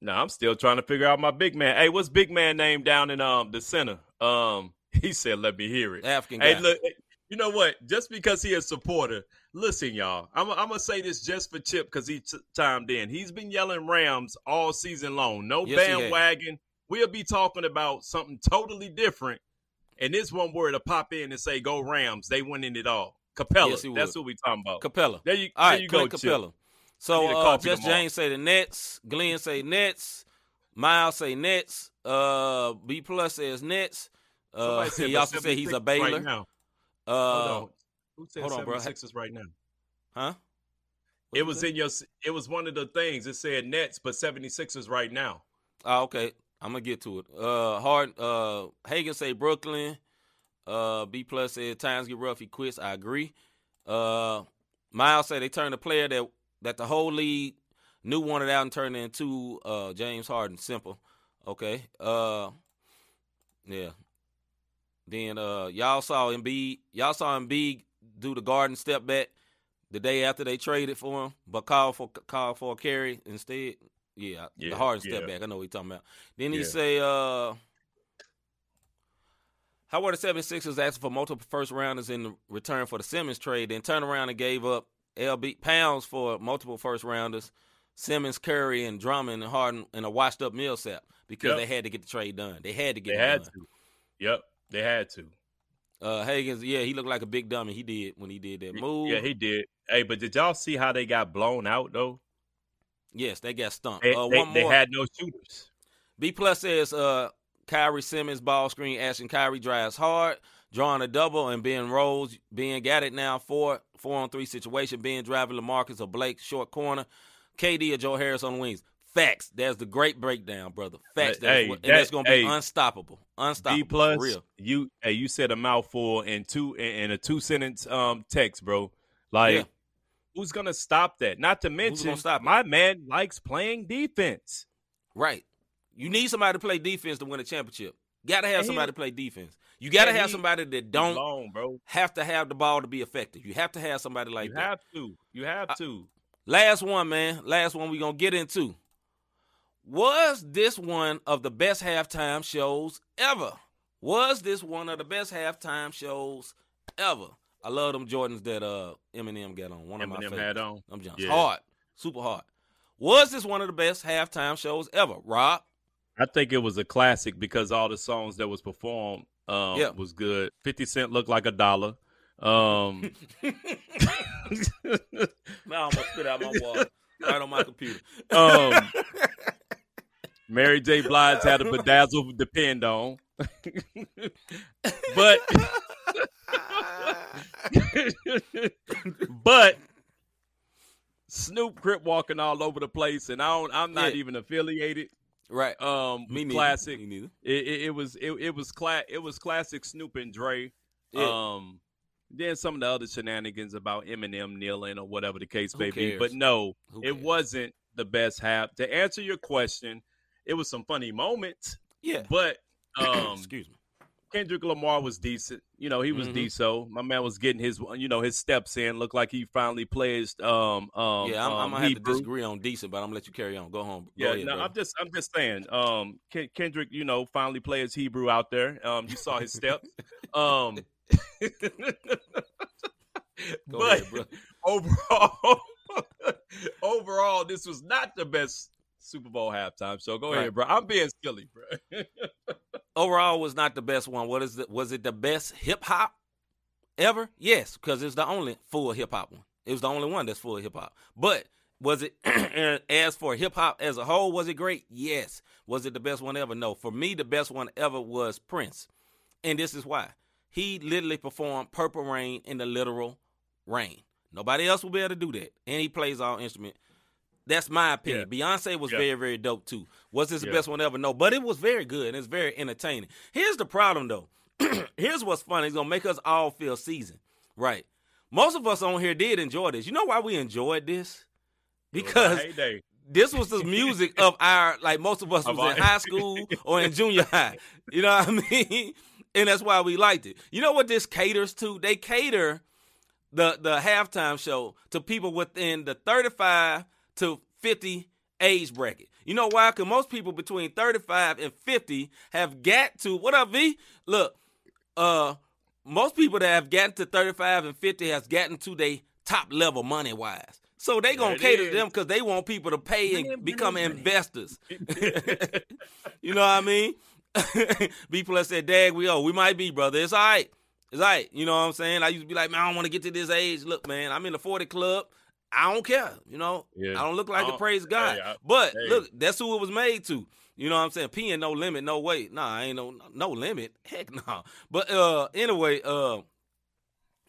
No, I'm still trying to figure out my big man. Hey, what's big man name down in um the center? Um, [laughs] he said, "Let me hear it." African hey, guy. look, you know what? Just because he a supporter, listen, y'all. I'm, I'm gonna say this just for Chip because he t- timed in. He's been yelling Rams all season long. No yes, bandwagon. We'll be talking about something totally different. And this one word to pop in and say, "Go Rams!" They winning it all. Capela. Yes, That's what we talking about. Capela. There you, all there you go, Capela. Chip. So uh, just James say the Nets. Glenn say Nets. Miles say Nets. Uh, B plus says Nets. Uh, he also say he's a Baylor. Right uh, hold on. Who said hold on, bro. Sixers right now? Huh? What it was in your. It was one of the things. It said Nets, but 76ers right now. Oh, okay. I'm gonna get to it. Uh, hard. Uh, Hagen say Brooklyn. Uh, B plus said times get rough. He quits. I agree. Uh, Miles said they turned a player that that the whole league knew wanted out and turned into uh James Harden. Simple. Okay. Uh, yeah. Then uh, y'all saw Embiid. Y'all saw Embiid do the Harden step back the day after they traded for him, but call for call for a carry instead. Yeah, yeah the Harden yeah. step back. I know what he's talking about. Then he yeah. say, uh, how were the 76ers asking for multiple first rounders in return for the Simmons trade, then turned around and gave up LB pounds for multiple first rounders, Simmons, Curry, and Drummond and Harden and a washed up Millsap because yep. they had to get the trade done. They had to get they it had done. to. Yep. They had to. Uh, Hagens, yeah, he looked like a big dummy. He did when he did that move. Yeah, he did. Hey, but did y'all see how they got blown out though? Yes, they got stumped. They, uh, they, one they more. had no shooters. B plus says uh, Kyrie Simmons ball screen Ashton Kyrie drives hard, drawing a double and Ben Rose being got it now four four on three situation. Ben driving LaMarcus or Blake short corner. KD or Joe Harris on the wings. Facts. That's the great breakdown, brother. Facts. That's hey, what, and that, that's gonna be hey, unstoppable. Unstoppable. D plus. real. You hey, you said a mouthful in two in a two sentence um text, bro. Like Yeah. Who's gonna stop that? Not to mention, stop it? my man likes playing defense. Right. You need somebody to play defense to win a championship. Got to have And he- somebody to play defense. You got to have somebody that don't long, bro. have to have the ball to be effective. You have to have somebody like you that. have to. You have I- to. Last one, man. Last one We're gonna get into. Was this one of the best halftime shows ever? Was this one of the best halftime shows ever? I love them Jordans that uh Eminem got on. One of my Eminem favorites. had on. Them Jones. Yeah. Hard. Super hard. Was this one of the best halftime shows ever? Rob? I think it was a classic because all the songs that was performed um, Yeah. was good. Fifty Cent looked like a dollar. Um, Man, I almost spit out my water right on my computer. um, [laughs] Mary J. Blige had a bedazzle depend on, but but Snoop Crip walking all over the place, and I don't, I'm not Yeah. even affiliated. right. Um, Me neither. classic. Me neither. It, it, it was it, it was cla- it was classic Snoop and Dre. Yeah. Um, then some of the other shenanigans about Eminem kneeling or whatever the case may be. But no, it wasn't the best half. To answer your question, it was some funny moments, Yeah. but [clears throat] um, Excuse me. Kendrick Lamar was decent. You know, he was Mhm. decent. My man was getting his, you know, his steps in. Looked like he finally pledged. Um, um, yeah, I'm, I'm um, gonna have to disagree on decent, but I'm gonna let you carry on. Go home. Go Yeah, ahead, no, brother. I'm just, I'm just saying. Um, Ken- Kendrick, you know, finally plays Hebrew out there. Um, you saw his steps. Um, [laughs] Go but ahead, [laughs] overall, [laughs] overall, this was not the best Super Bowl halftime show. Go Right. ahead, bro. I'm being silly, bro. [laughs] Overall, was not the best one. What is it? Was it the best hip hop ever? Yes, because it's the only full hip hop one. It was the only one that's full hip hop. But was it? [clears throat] as for hip hop as a whole, was it great? Yes. Was it the best one ever? No. For me, the best one ever was Prince, and this is why. He literally performed "Purple Rain" in the literal rain. Nobody else will be able to do that, and he plays all instrument. That's my opinion. Beyonce was Yeah. very, very dope too. Was this the Yeah. best one ever? No, but it was very good and it's very entertaining. Here's the problem though. [clears throat] Here's what's funny. It's gonna make us all feel seasoned, right? Most of us on here did enjoy this. You know why we enjoyed this? Because this was the music of [laughs] our like most of us was in high school or in junior [laughs] high. You know what I mean? [laughs] And that's why we liked it. You know what this caters to? They cater the the halftime show to people within the 35 to 50 age bracket. You know why? Because most people between 35 and 50 have got to what up, V? Look, uh, most people that have gotten to 35 and 50 has gotten to their top level money wise. So they gonna cater to them because they want people to pay and become investors. [laughs] [laughs] you know what I mean? B plus said, "Dag, we oh, we might be, brother. It's all right. It's all right. You know what I'm saying? I used to be like, man, I don't want to get to this age. Look, man, I'm in the 40 club. I don't care. You know, Yeah. I don't look like don't- praise God. hey, I- but hey. look, that's who it was made to. You know what I'm saying? P and no limit, no way. Nah, I ain't no no limit. [laughs] Heck no. But uh anyway, uh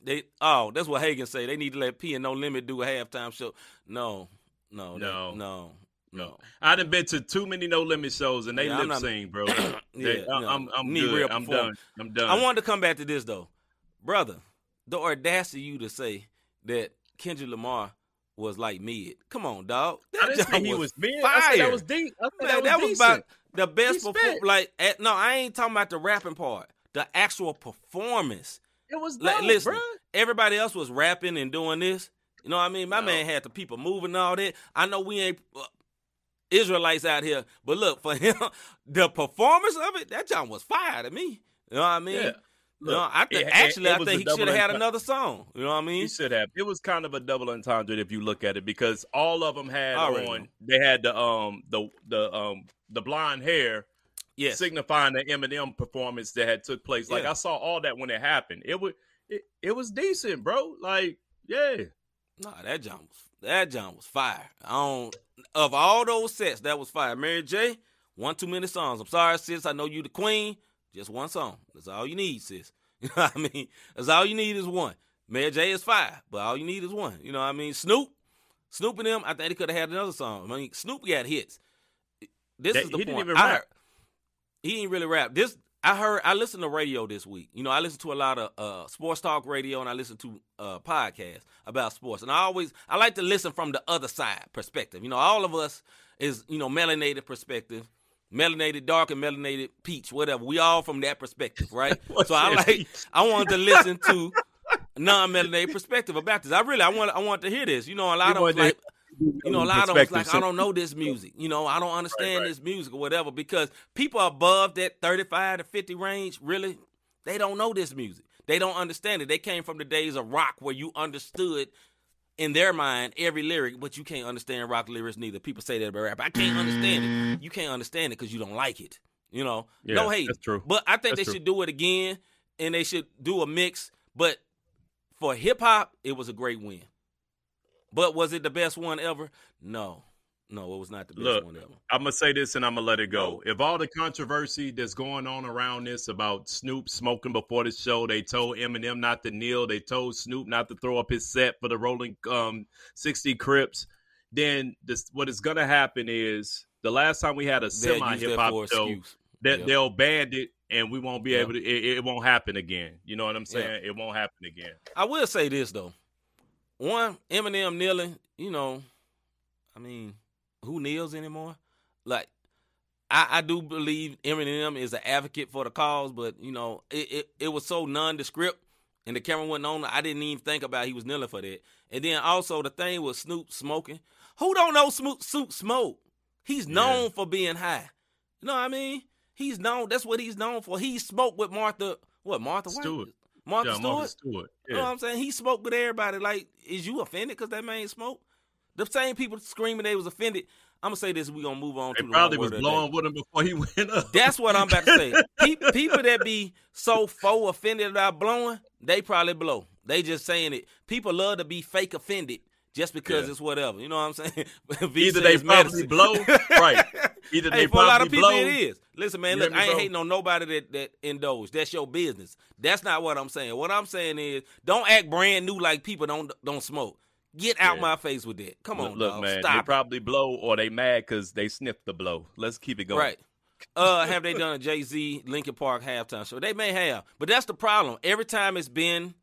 they oh, that's what Hagen say. They need to let P and no limit do a halftime show. No, no, No. no, no. I done been to too many no limit shows and they Yeah, lip not- sync, bro. [coughs] Yeah, I- no. I'm, I'm good. I'm done. I'm done. I wanted to come back to this though, brother. The audacity you to say that Kendrick Lamar was like mid. Come on, dog. I didn't say he was mid. I Fire. that was deep. I said Man, that was, about the best He perform. spit. Like, at, no, I ain't talking about the rapping part. The actual performance. It was Like, dope, listen, bruh. everybody else was rapping and doing this. You know what I mean? My No. man had the people moving and all that. I know we ain't uh, Israelites out here, but look for [laughs] him, the performance of it, that John was fire to me. You know what I mean? Yeah. Look, I think it- it- actually it I think he should have had another song. You know what I mean? He should have. It was kind of a double entendre if you look at it because all of them had on. They had the um the the um the blonde hair Yes. signifying the Eminem performance that had took place. Like Yeah. I saw all that when it happened. It was it, it was decent, bro. Like yeah, Nah, that John was that John was fire. I don't of all those sets, that was fire. Mary J, one too many songs. I'm sorry, sis. I know you the queen. Just one song. That's all you need, sis. [laughs] You know what I mean? That's all you need is one. Mary J is fire, but all you need is one. You know what I mean? Snoop, Snoop and them. I think they could have had another song. I mean, Snoop got hits. This That- is the he didn't point. even I heard- he ain't really rap. This I heard I listened to radio this week. You know, I listen to a lot of uh, sports talk radio and I listen to uh, podcasts about sports. And I always I like to listen from the other side perspective. You know, all of us is you know melanated perspective, melanated dark and melanated peach, whatever. We all from that perspective, right? [laughs] so I like peach? I wanted to listen to non-melanated perspective about this. I really I want I want to hear this. You know, a lot of like you know, a lot of them like, I don't know this music. You know, I don't understand right, right. this music or whatever because people above that 35 to 50 range, really, they don't know this music. They don't understand it. They came from the days of rock where you understood in their mind every lyric, but you can't understand rock lyrics neither. People say that about rap. I can't understand it. You can't understand it because you don't like it. You know, yeah, no hate. That's true. But I think that's they true. should do it again, and they should do a mix. But for hip hop, it was a great win. But was it the best one ever? No. No, it was not the best Look, one ever. I'm gonna say this and I'm gonna let it go. If all the controversy that's going on around this about Snoop smoking before the show, they told Eminem not to kneel, they told Snoop not to throw up his set for the Rolling um, 60 Crips, then this what is gonna happen is the last time we had a semi hip hop show, that yep. they'll ban it and we won't be yep. able to. It, it, won't happen again. You know what I'm saying? Yep. It won't happen again. I will say this though one, Eminem kneeling, you know, I mean, who kneels anymore? Like, I, I do believe Eminem is an advocate for the cause, but you know, it, it, it was so nondescript and the camera wasn't on. I didn't even think about he was kneeling for that. And then also the thing with Snoop smoking. Who don't know Snoop, Snoop smoke? He's known yeah. for being high. You know what I mean? He's known. That's what he's known for. He smoked with Martha. What Martha Stewart? Martha yeah, Stewart. Martha Stewart. Yeah. You know what I'm saying? He smoked with everybody. Like, is you offended because that man smoked? The same people screaming they was offended. I'm gonna say this. We gonna move on. They to the probably was blowing with him before he [laughs] went up. That's what I'm about to say. [laughs] people, people that be so faux offended about blowing, they probably blow. They just saying it. People love to be fake offended just because yeah. it's whatever. You know what I'm saying? [laughs] Either they probably blow, right? Either hey, they for a lot of people blow. it is. Listen, man, You look, I ain't bro? hating on nobody that that indulge. That's your business. That's not what I'm saying. What I'm saying is, don't act brand new like people don't don't smoke. Get out Yeah. my face with that. Come on, look, dog. man. Stop they it. probably blow or they mad because they sniffed the blow. Let's keep it going. Right. Uh, have they done a Jay Z Linkin Park halftime show? They may have, but that's the problem. Every time it's been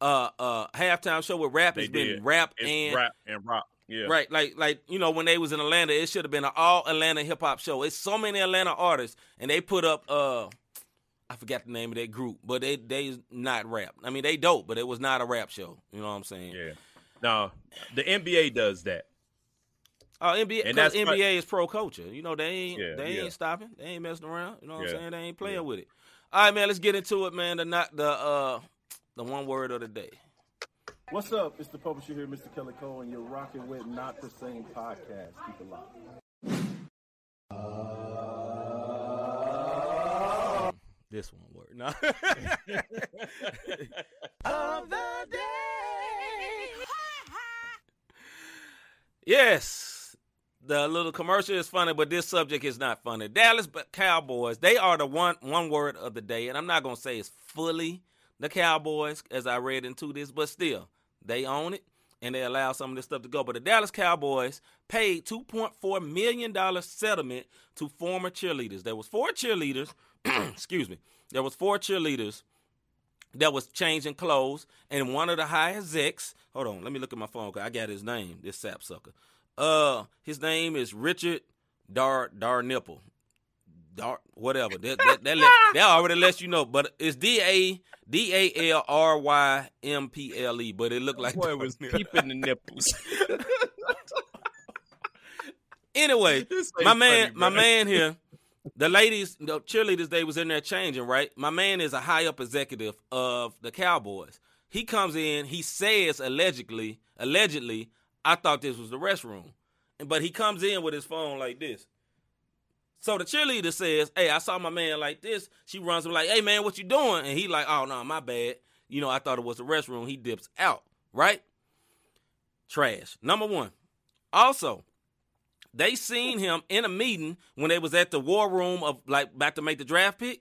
uh uh halftime show with rap, They it's been did. rap It's and rap and rock. Yeah. Right, like like you know when they was in Atlanta, it should have been an all Atlanta hip hop show. It's so many Atlanta artists, and they put up uh, I forgot the name of that group, but they they not rap. I mean they dope, but it was not a rap show. You know what I'm saying? Yeah. No, the NBA does that. Oh, NBA, And 'cause that's what- NBA is pro culture. You know they ain't Yeah, they yeah. ain't stopping. They ain't messing around. You know what Yeah, I'm saying? They ain't playing yeah. with it. All right, man. Let's get into it, man. The not the uh the one word of the day. What's up? It's the publisher here, Mr. Kelly Cole, and you're rocking with Not the Same Podcast. Keep it locked. This one word. [laughs] No. Yes. The little commercial is funny, but this subject is not funny. Dallas Cowboys, they are the one one word of the day, and I'm not gonna say it's fully the Cowboys as I read into this, but still, they own it and they allow some of this stuff to go. But the Dallas Cowboys paid two point four million dollar settlement to former cheerleaders. There was four cheerleaders, [clears throat] excuse me, there was four cheerleaders that was changing clothes, and one of the high execs. Hold on, let me look at my phone. 'cause I got his name. This sapsucker. Uh, his name is Richard Dar Dar Nipple. Dar whatever. That that, that, let, that already lets you know, but it's D A D A L R Y M P L E. But it looked like Boy was peeping the nipples. [laughs] Anyway, my man, funny, my man here, the ladies, the cheerleaders, they was in there changing, right? My man is a high up executive of the Cowboys. He comes in, he says allegedly, allegedly, I thought this was the restroom, but he comes in with his phone like this. So the cheerleader says, "Hey, I saw my man like this." She runs him like, "Hey, man, what you doing?" And he like, "Oh no, my bad. You know, I thought it was the restroom." He dips out, right? Trash. Number one. Also, they seen him in a meeting when they was at the war room of like about to make the draft pick.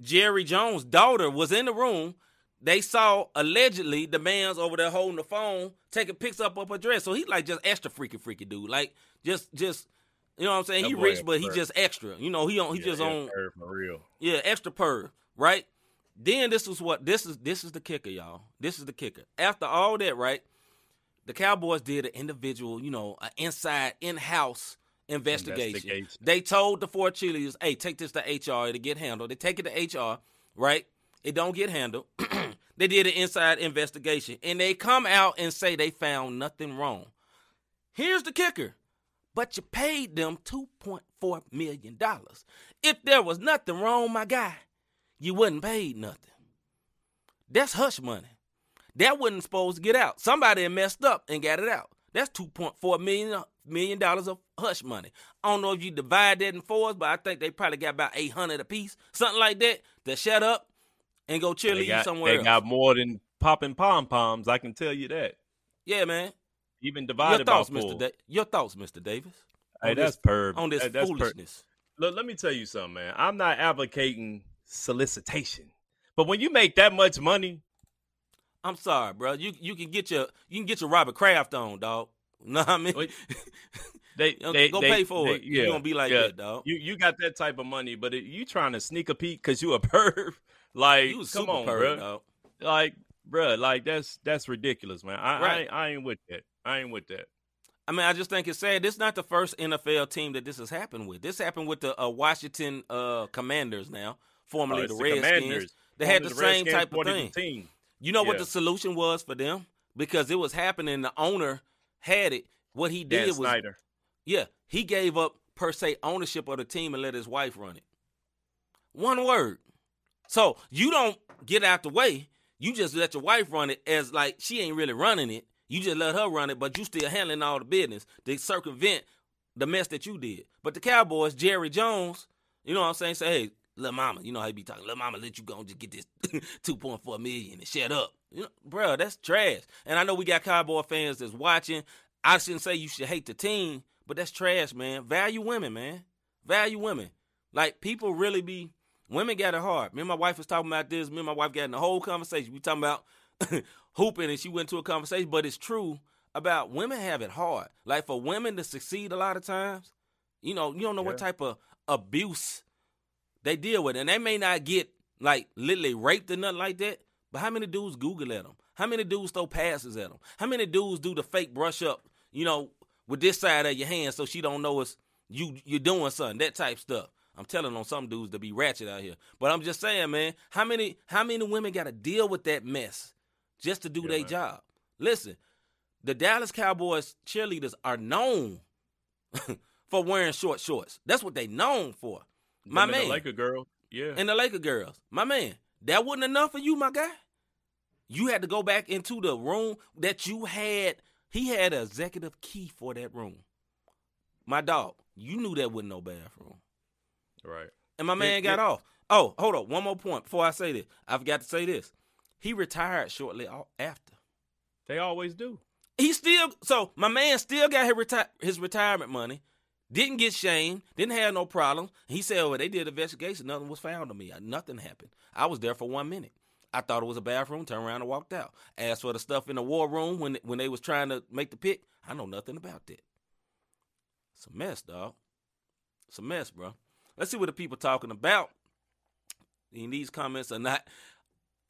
Jerry Jones' daughter was in the room. They saw allegedly the man's over there holding the phone, taking pics up of her dress. So he like just extra freaky freaky dude. Like just just You know what I'm saying? That he rich, but he just extra. You know, he on he Yeah, just on for real. yeah, extra per, right? Then this is what this is this is the kicker, y'all. This is the kicker. After all that, right? The Cowboys did an individual, you know, an inside in-house investigation. Investigation. They told the four cheerleaders, "Hey, take this to HR to get handled." They take it to HR, right? It don't get handled. [clears throat] they did an inside investigation, and they come out and say they found nothing wrong. Here's the kicker. But you paid them $2.4 million. If there was nothing wrong, my guy, you wouldn't paid nothing. That's hush money. That wasn't supposed to get out. Somebody messed up and got it out. That's $2.4 million, million dollars of hush money. I don't know if you divide that in fours, but I think they probably got about 800 apiece, something like that, to shut up and go cheerlead got, somewhere they else. got more than popping pom poms. I can tell you that. yeah, man. Even divided Your thoughts, by Mr. Da- Your thoughts, Mr. Davis. Hey, that's this, perv. on this Hey, that's per- foolishness. Look, let me tell you something, man. I'm not advocating solicitation, but when you make that much money, I'm sorry, bro. You you can get your you can get your Robert Kraft on, dog. You [laughs] Know what I mean? [laughs] They, Go they go they- pay for they- it. You yeah, gonna be like yeah. that, dog. You you got that type of money, but it, you trying to sneak a peek because you a [laughs] perv? Like, You come on, perv, bro. dog. Like, bro, like that's that's ridiculous, man. I, I Right. ain't- I ain't with that. I ain't with that. I mean, I just think it's sad. This is not the first NFL team that this has happened with. This happened with the uh, Washington uh, Commanders now, formerly Uh, the Redskins. They had Only the same Redskins type of thing. You know what the solution was for them? Because it was happening. The owner had it. What he Dan did was, Snyder. yeah, he gave up per se ownership of the team and let his wife run it. One word. So you don't get out the way. You just let your wife run it as like she ain't really running it. You just let her run it, but you still handling all the business to circumvent the mess that you did. But the Cowboys, Jerry Jones, you know what I'm saying? Say, hey, little mama, you know how he be talking. Little mama, let you go and just get this [laughs] 2.4 million and shut up. You know, bro, that's trash. And I know we got Cowboy fans that's watching. I shouldn't say you should hate the team, but that's trash, man. Value women, man. Value women. Like people really be women got it hard. Me and my wife was talking about this. Me and my wife got in the whole conversation. We talking about [laughs] hooping, and she went to a conversation. But it's true about women have it hard. Like for women to succeed a lot of times, you know, you don't know what type of abuse they deal with, it. and they may not get like literally raped or nothing like that. But how many dudes Google at them? How many dudes throw passes at them? How many dudes do the fake brush up? You know, with this side of your hand, so she don't know it's you. You're doing something. That type stuff. I'm telling on some dudes to be ratchet out here. But I'm just saying, man, how many how many women got to deal with that mess just to do Yeah, their job? Listen, the Dallas Cowboys cheerleaders are known [laughs] for wearing short shorts. That's what they known for. My and the man, Laker girl. Yeah. and the Laker girls. My man, that wasn't enough for you, my guy. You had to go back into the room that you had. He had an executive key for that room. My dog, you knew that wasn't no bathroom. right. And my man Yeah, got yeah. off. Oh, hold on. One more point before I say this. I forgot to say this. He retired shortly after. They always do. He still so my man still got his, reti- his retirement money. Didn't get shamed. Didn't have no problems. He said, "Well, they did investigation. Nothing was found on me. Nothing happened. I was there for one minute. I thought it was a bathroom. Turned around and walked out. As for the stuff in the war room when when they was trying to make the pick, I know nothing about that. It's a mess, dog. It's a mess, bro. Let's see what the people talking about. And these comments are not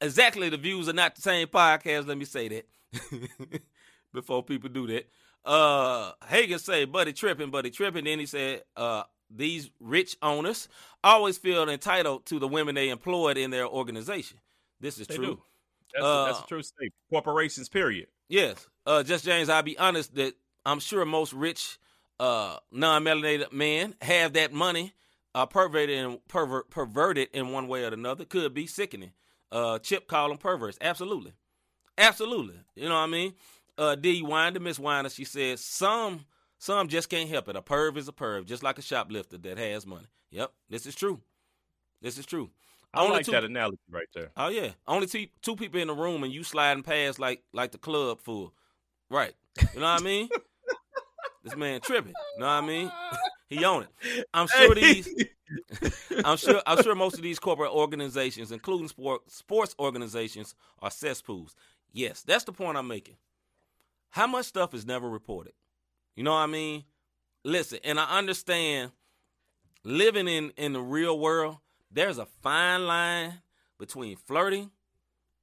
exactly the views are not the same podcast. Let me say that [laughs] before people do that. Uh, Hagen say, "Buddy tripping, buddy tripping." Then he said, "Uh, these rich owners always feel entitled to the women they employed in their organization. This is They true. do. That's, Uh, a, that's a true statement. Corporations, period. Yes. Uh, just James, I'll be honest that I'm sure most rich, uh, non-melanated men have that money, uh, perverted and pervert, perverted in one way or another. Could be sickening. Uh, Chip call them perverts. Absolutely, absolutely. You know what I mean? Uh, D Winder, Miss Winder, she said some some just can't help it. A perv is a perv, just like a shoplifter that has money. Yep, this is true. This is true. I Only like two- that analogy right there. Oh yeah, only two two people in the room and you sliding past like like the club full, right? You know what I mean? [laughs] this man tripping. You know what I mean? [laughs] he on it. I'm sure these. [laughs] I'm sure. I'm sure most of these corporate organizations, including sport sports organizations, are cesspools. Yes, that's the point I'm making. How much stuff is never reported? You know what I mean? listen, and I understand living in in the real world. There's a fine line between flirting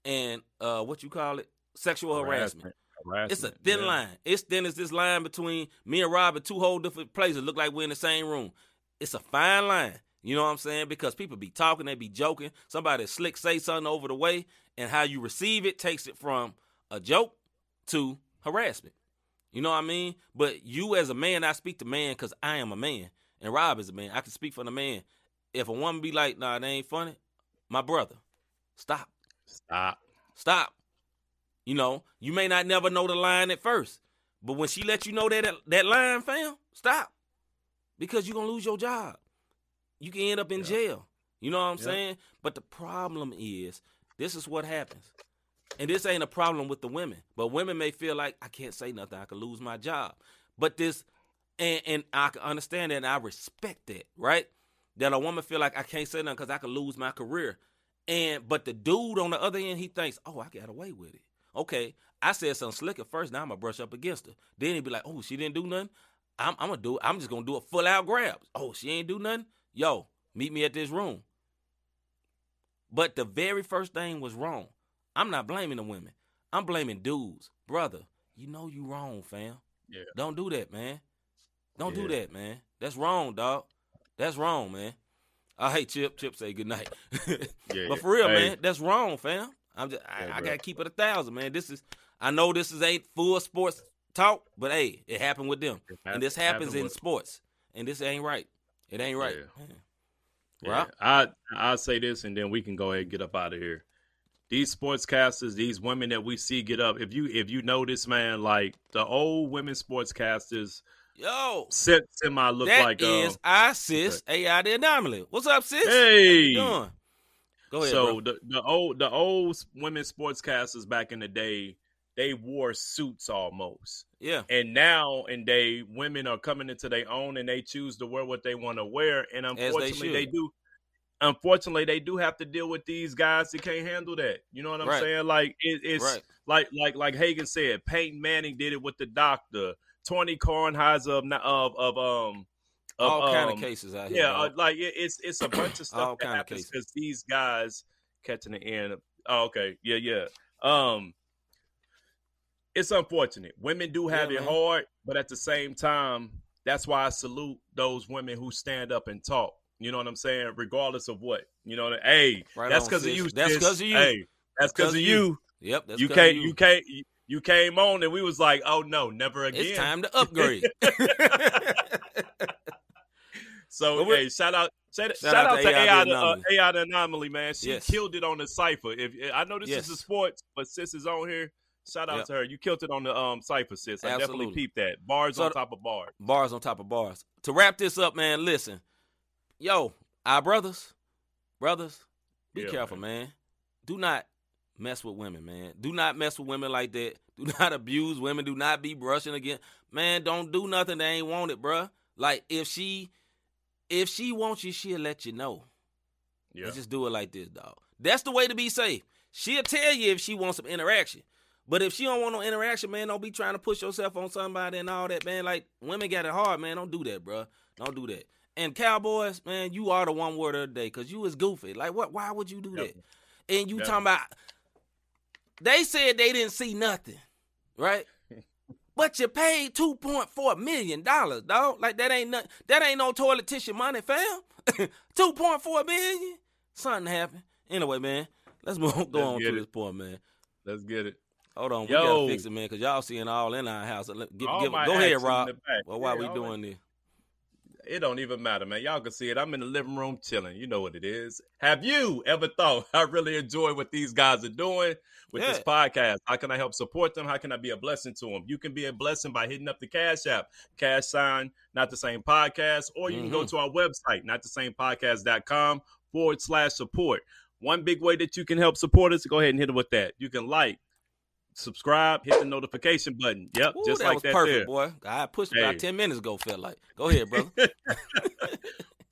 and uh, what you call it, sexual harassment. Harassment. It's a thin yeah. line. It's thin as this line between me and Rob in two whole different places. Look like we're in the same room. It's a fine line. You know what I'm saying? Because people be talking, they be joking. Somebody slick say something over the way, and how you receive it takes it from a joke to harassment. You know what I mean? But you as a man, I speak to man because I am a man, and Rob is a man. I can speak for the man. If a woman be like, "Nah, they ain't funny," my brother, stop. Stop. Stop. You know, you may not never know the line at first, but when she let you know that that line, fam, stop. Because you're gonna lose your job. You can end up in jail. You know what I'm Yeah. saying? But the problem is, this is what happens. And this ain't a problem with the women. But women may feel like I can't say nothing, I could lose my job. But this and and I can understand that and I respect that, right? That a woman feel like I can't say nothing because I could lose my career. And but the dude on the other end, he thinks, oh, I got away with it. Okay, I said something slick at first. Now I'm gonna brush up against her. Then he'd be like, oh, she didn't do nothing. I'm, I'm gonna do. I'm just gonna do a full out grab. Oh, she ain't do nothing. Yo, meet me at this room. But the very first thing was wrong. I'm not blaming the women. I'm blaming dudes, brother. You know you wrong, fam. Yeah. Don't do that, man. Don't do that, man. That's wrong, dog. That's wrong, man. I hate Chip. Chip say good night. [laughs] Yeah, but for real, Hey. man, that's wrong, fam. I'm just I, Yeah, I gotta keep it a thousand, man. This is I know this is ain't full sports talk, but hey, it happened with them. It and this happens in with- sports. And this ain't right. It ain't right. Yeah. Yeah. Rob? I I'll say this and then we can go ahead and get up out of here. These sportscasters, these women that we see get up, if you if you notice, man, like the old women sportscasters Yo, sit semi look that like is um, our sis AI the anomaly. What's up, sis? Hey How you doing? Go ahead, so bro. the, the old the old women sportscasters back in the day, they wore suits almost. Yeah. And now and they women are coming into their own and they choose to wear what they want to wear. And they unfortunately they, should. do unfortunately they do have to deal with these guys that can't handle that. You know what I'm Right. saying? Like it, it's Right. like like like Hagen said, Peyton Manning did it with the doctor. Tony Kornheiser of of, of um of, All kind of um, cases out here. yeah, uh, like it, it's it's a bunch of [clears throat] All stuff that kind of happens cases. because these guys catching the end. Of, oh, okay, yeah, yeah. Um, it's unfortunate. Women do have Yeah, it man. hard, but at the same time, that's why I salute those women who stand up and talk. You know what I'm saying? Regardless of what, you know. Hey, Right that's because of you. That's sis. 'cause of you. Hey, that's because of you. Yep. That's You 'cause of came. you. You came. You, you came on, and we was like, "Oh no, never again." It's time to [laughs] upgrade. [laughs] So hey, shout out, shout, Shout shout out out to AI AI, the uh, Anomaly. AI the anomaly, man. She Yes. killed it on the cipher. If I know this Yes. is a sports, but sis is on here. Shout out Yep. to her. You killed it on the um cipher, sis. I definitely Absolutely. peeped that. Bars So on top of bars. bars on top of bars. To wrap this up, man, listen. Yo, our brothers, brothers, be Yeah, careful, man. Do not mess with women, man. Do not mess with women like that. [laughs] Do not abuse women. Do not be brushing again. Man, don't do nothing they ain't wanted, bruh. Like if she if she wants you, she'll let you know. Yeah, Let's just do it like this, dog. That's the way to be safe. She'll tell you if she wants some interaction. But if she don't want no interaction, man, don't be trying to push yourself on somebody and all that, man. Like women got it hard, man. Don't do that, bruh. Don't do that. And Cowboys, man, you are the one word of the day because you is goofy. Like what? Why would you do Yep. that? And you Yep. talking about? They said they didn't see nothing, right? [laughs] But you paid two point four million dollars, dog. Like that ain't nothing. That ain't no toilet tissue money, fam. [laughs] two point four million. Something happened. Anyway, man, let's move. Go Let's on to it. this point, man. let's get it. Hold on, we Yo. gotta fix it, man, because y'all seeing all in our house. Let- Give, All give, my go ahead, Rob. Well, why Yeah, we doing this? It don't even matter, man. Y'all can see it. I'm in the living room chilling. You know what it is. Have you ever thought [laughs] I really enjoy what these guys are doing with this podcast? How can I help support them? How can I be a blessing to them? You can be a blessing by hitting up the Cash App, Cash Sign, Not the Same Podcast, or you can go Mhm. to our website, not the same podcast.com forward slash support. One big way that you can help support us, go ahead and hit them with that. You can like, subscribe, hit the notification button. Yep, Ooh, just that like was that perfect, there. boy. I pushed Hey. about ten minutes ago. Felt like. Go ahead, brother. [laughs]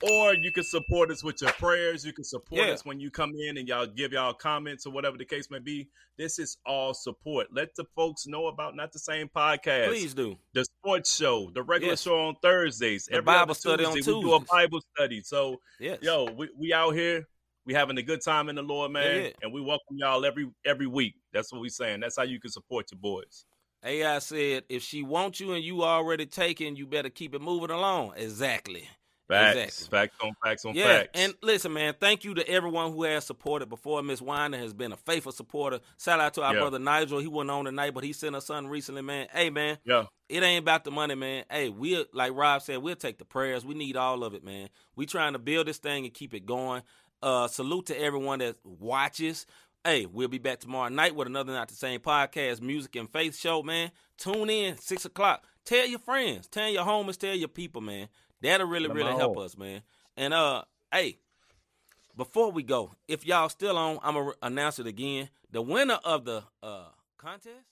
or you can support us with your prayers. You can support Yeah. us when you come in and y'all give y'all comments or whatever the case may be. This is all support. Let the folks know about not the same podcast. Please do. The sports show, the regular Yes. show on Thursdays, The every Bible study on Tuesday, We do a Bible study. So, Yes. yo, we, we out here. We having a good time in the Lord, man, Yeah. and we welcome y'all every every week. That's what we saying. That's how you can support your boys. AI said, if she wants you and you already taken, you better keep it moving along. Exactly. Facts, Exactly. facts on facts on Yeah, facts. and listen, man, thank you to everyone who has supported before. Miss Winder has been a faithful supporter. Shout out to our Yeah. brother Nigel. He wasn't on tonight, but he sent us something recently, man. Hey, man, yeah, it ain't about the money, man. Hey, we like Rob said, we'll take the prayers. We need all of it, man. We trying to build this thing and keep it going. Uh, salute to everyone that watches. Hey, we'll be back tomorrow night with another Not the Same podcast, music and faith show, man. Tune in six o'clock. Tell your friends, tell your homies, tell your people, man. That'll really, really help us, man. And uh, hey, before we go, if y'all still on, I'm gonna announce it again. The winner of the uh contest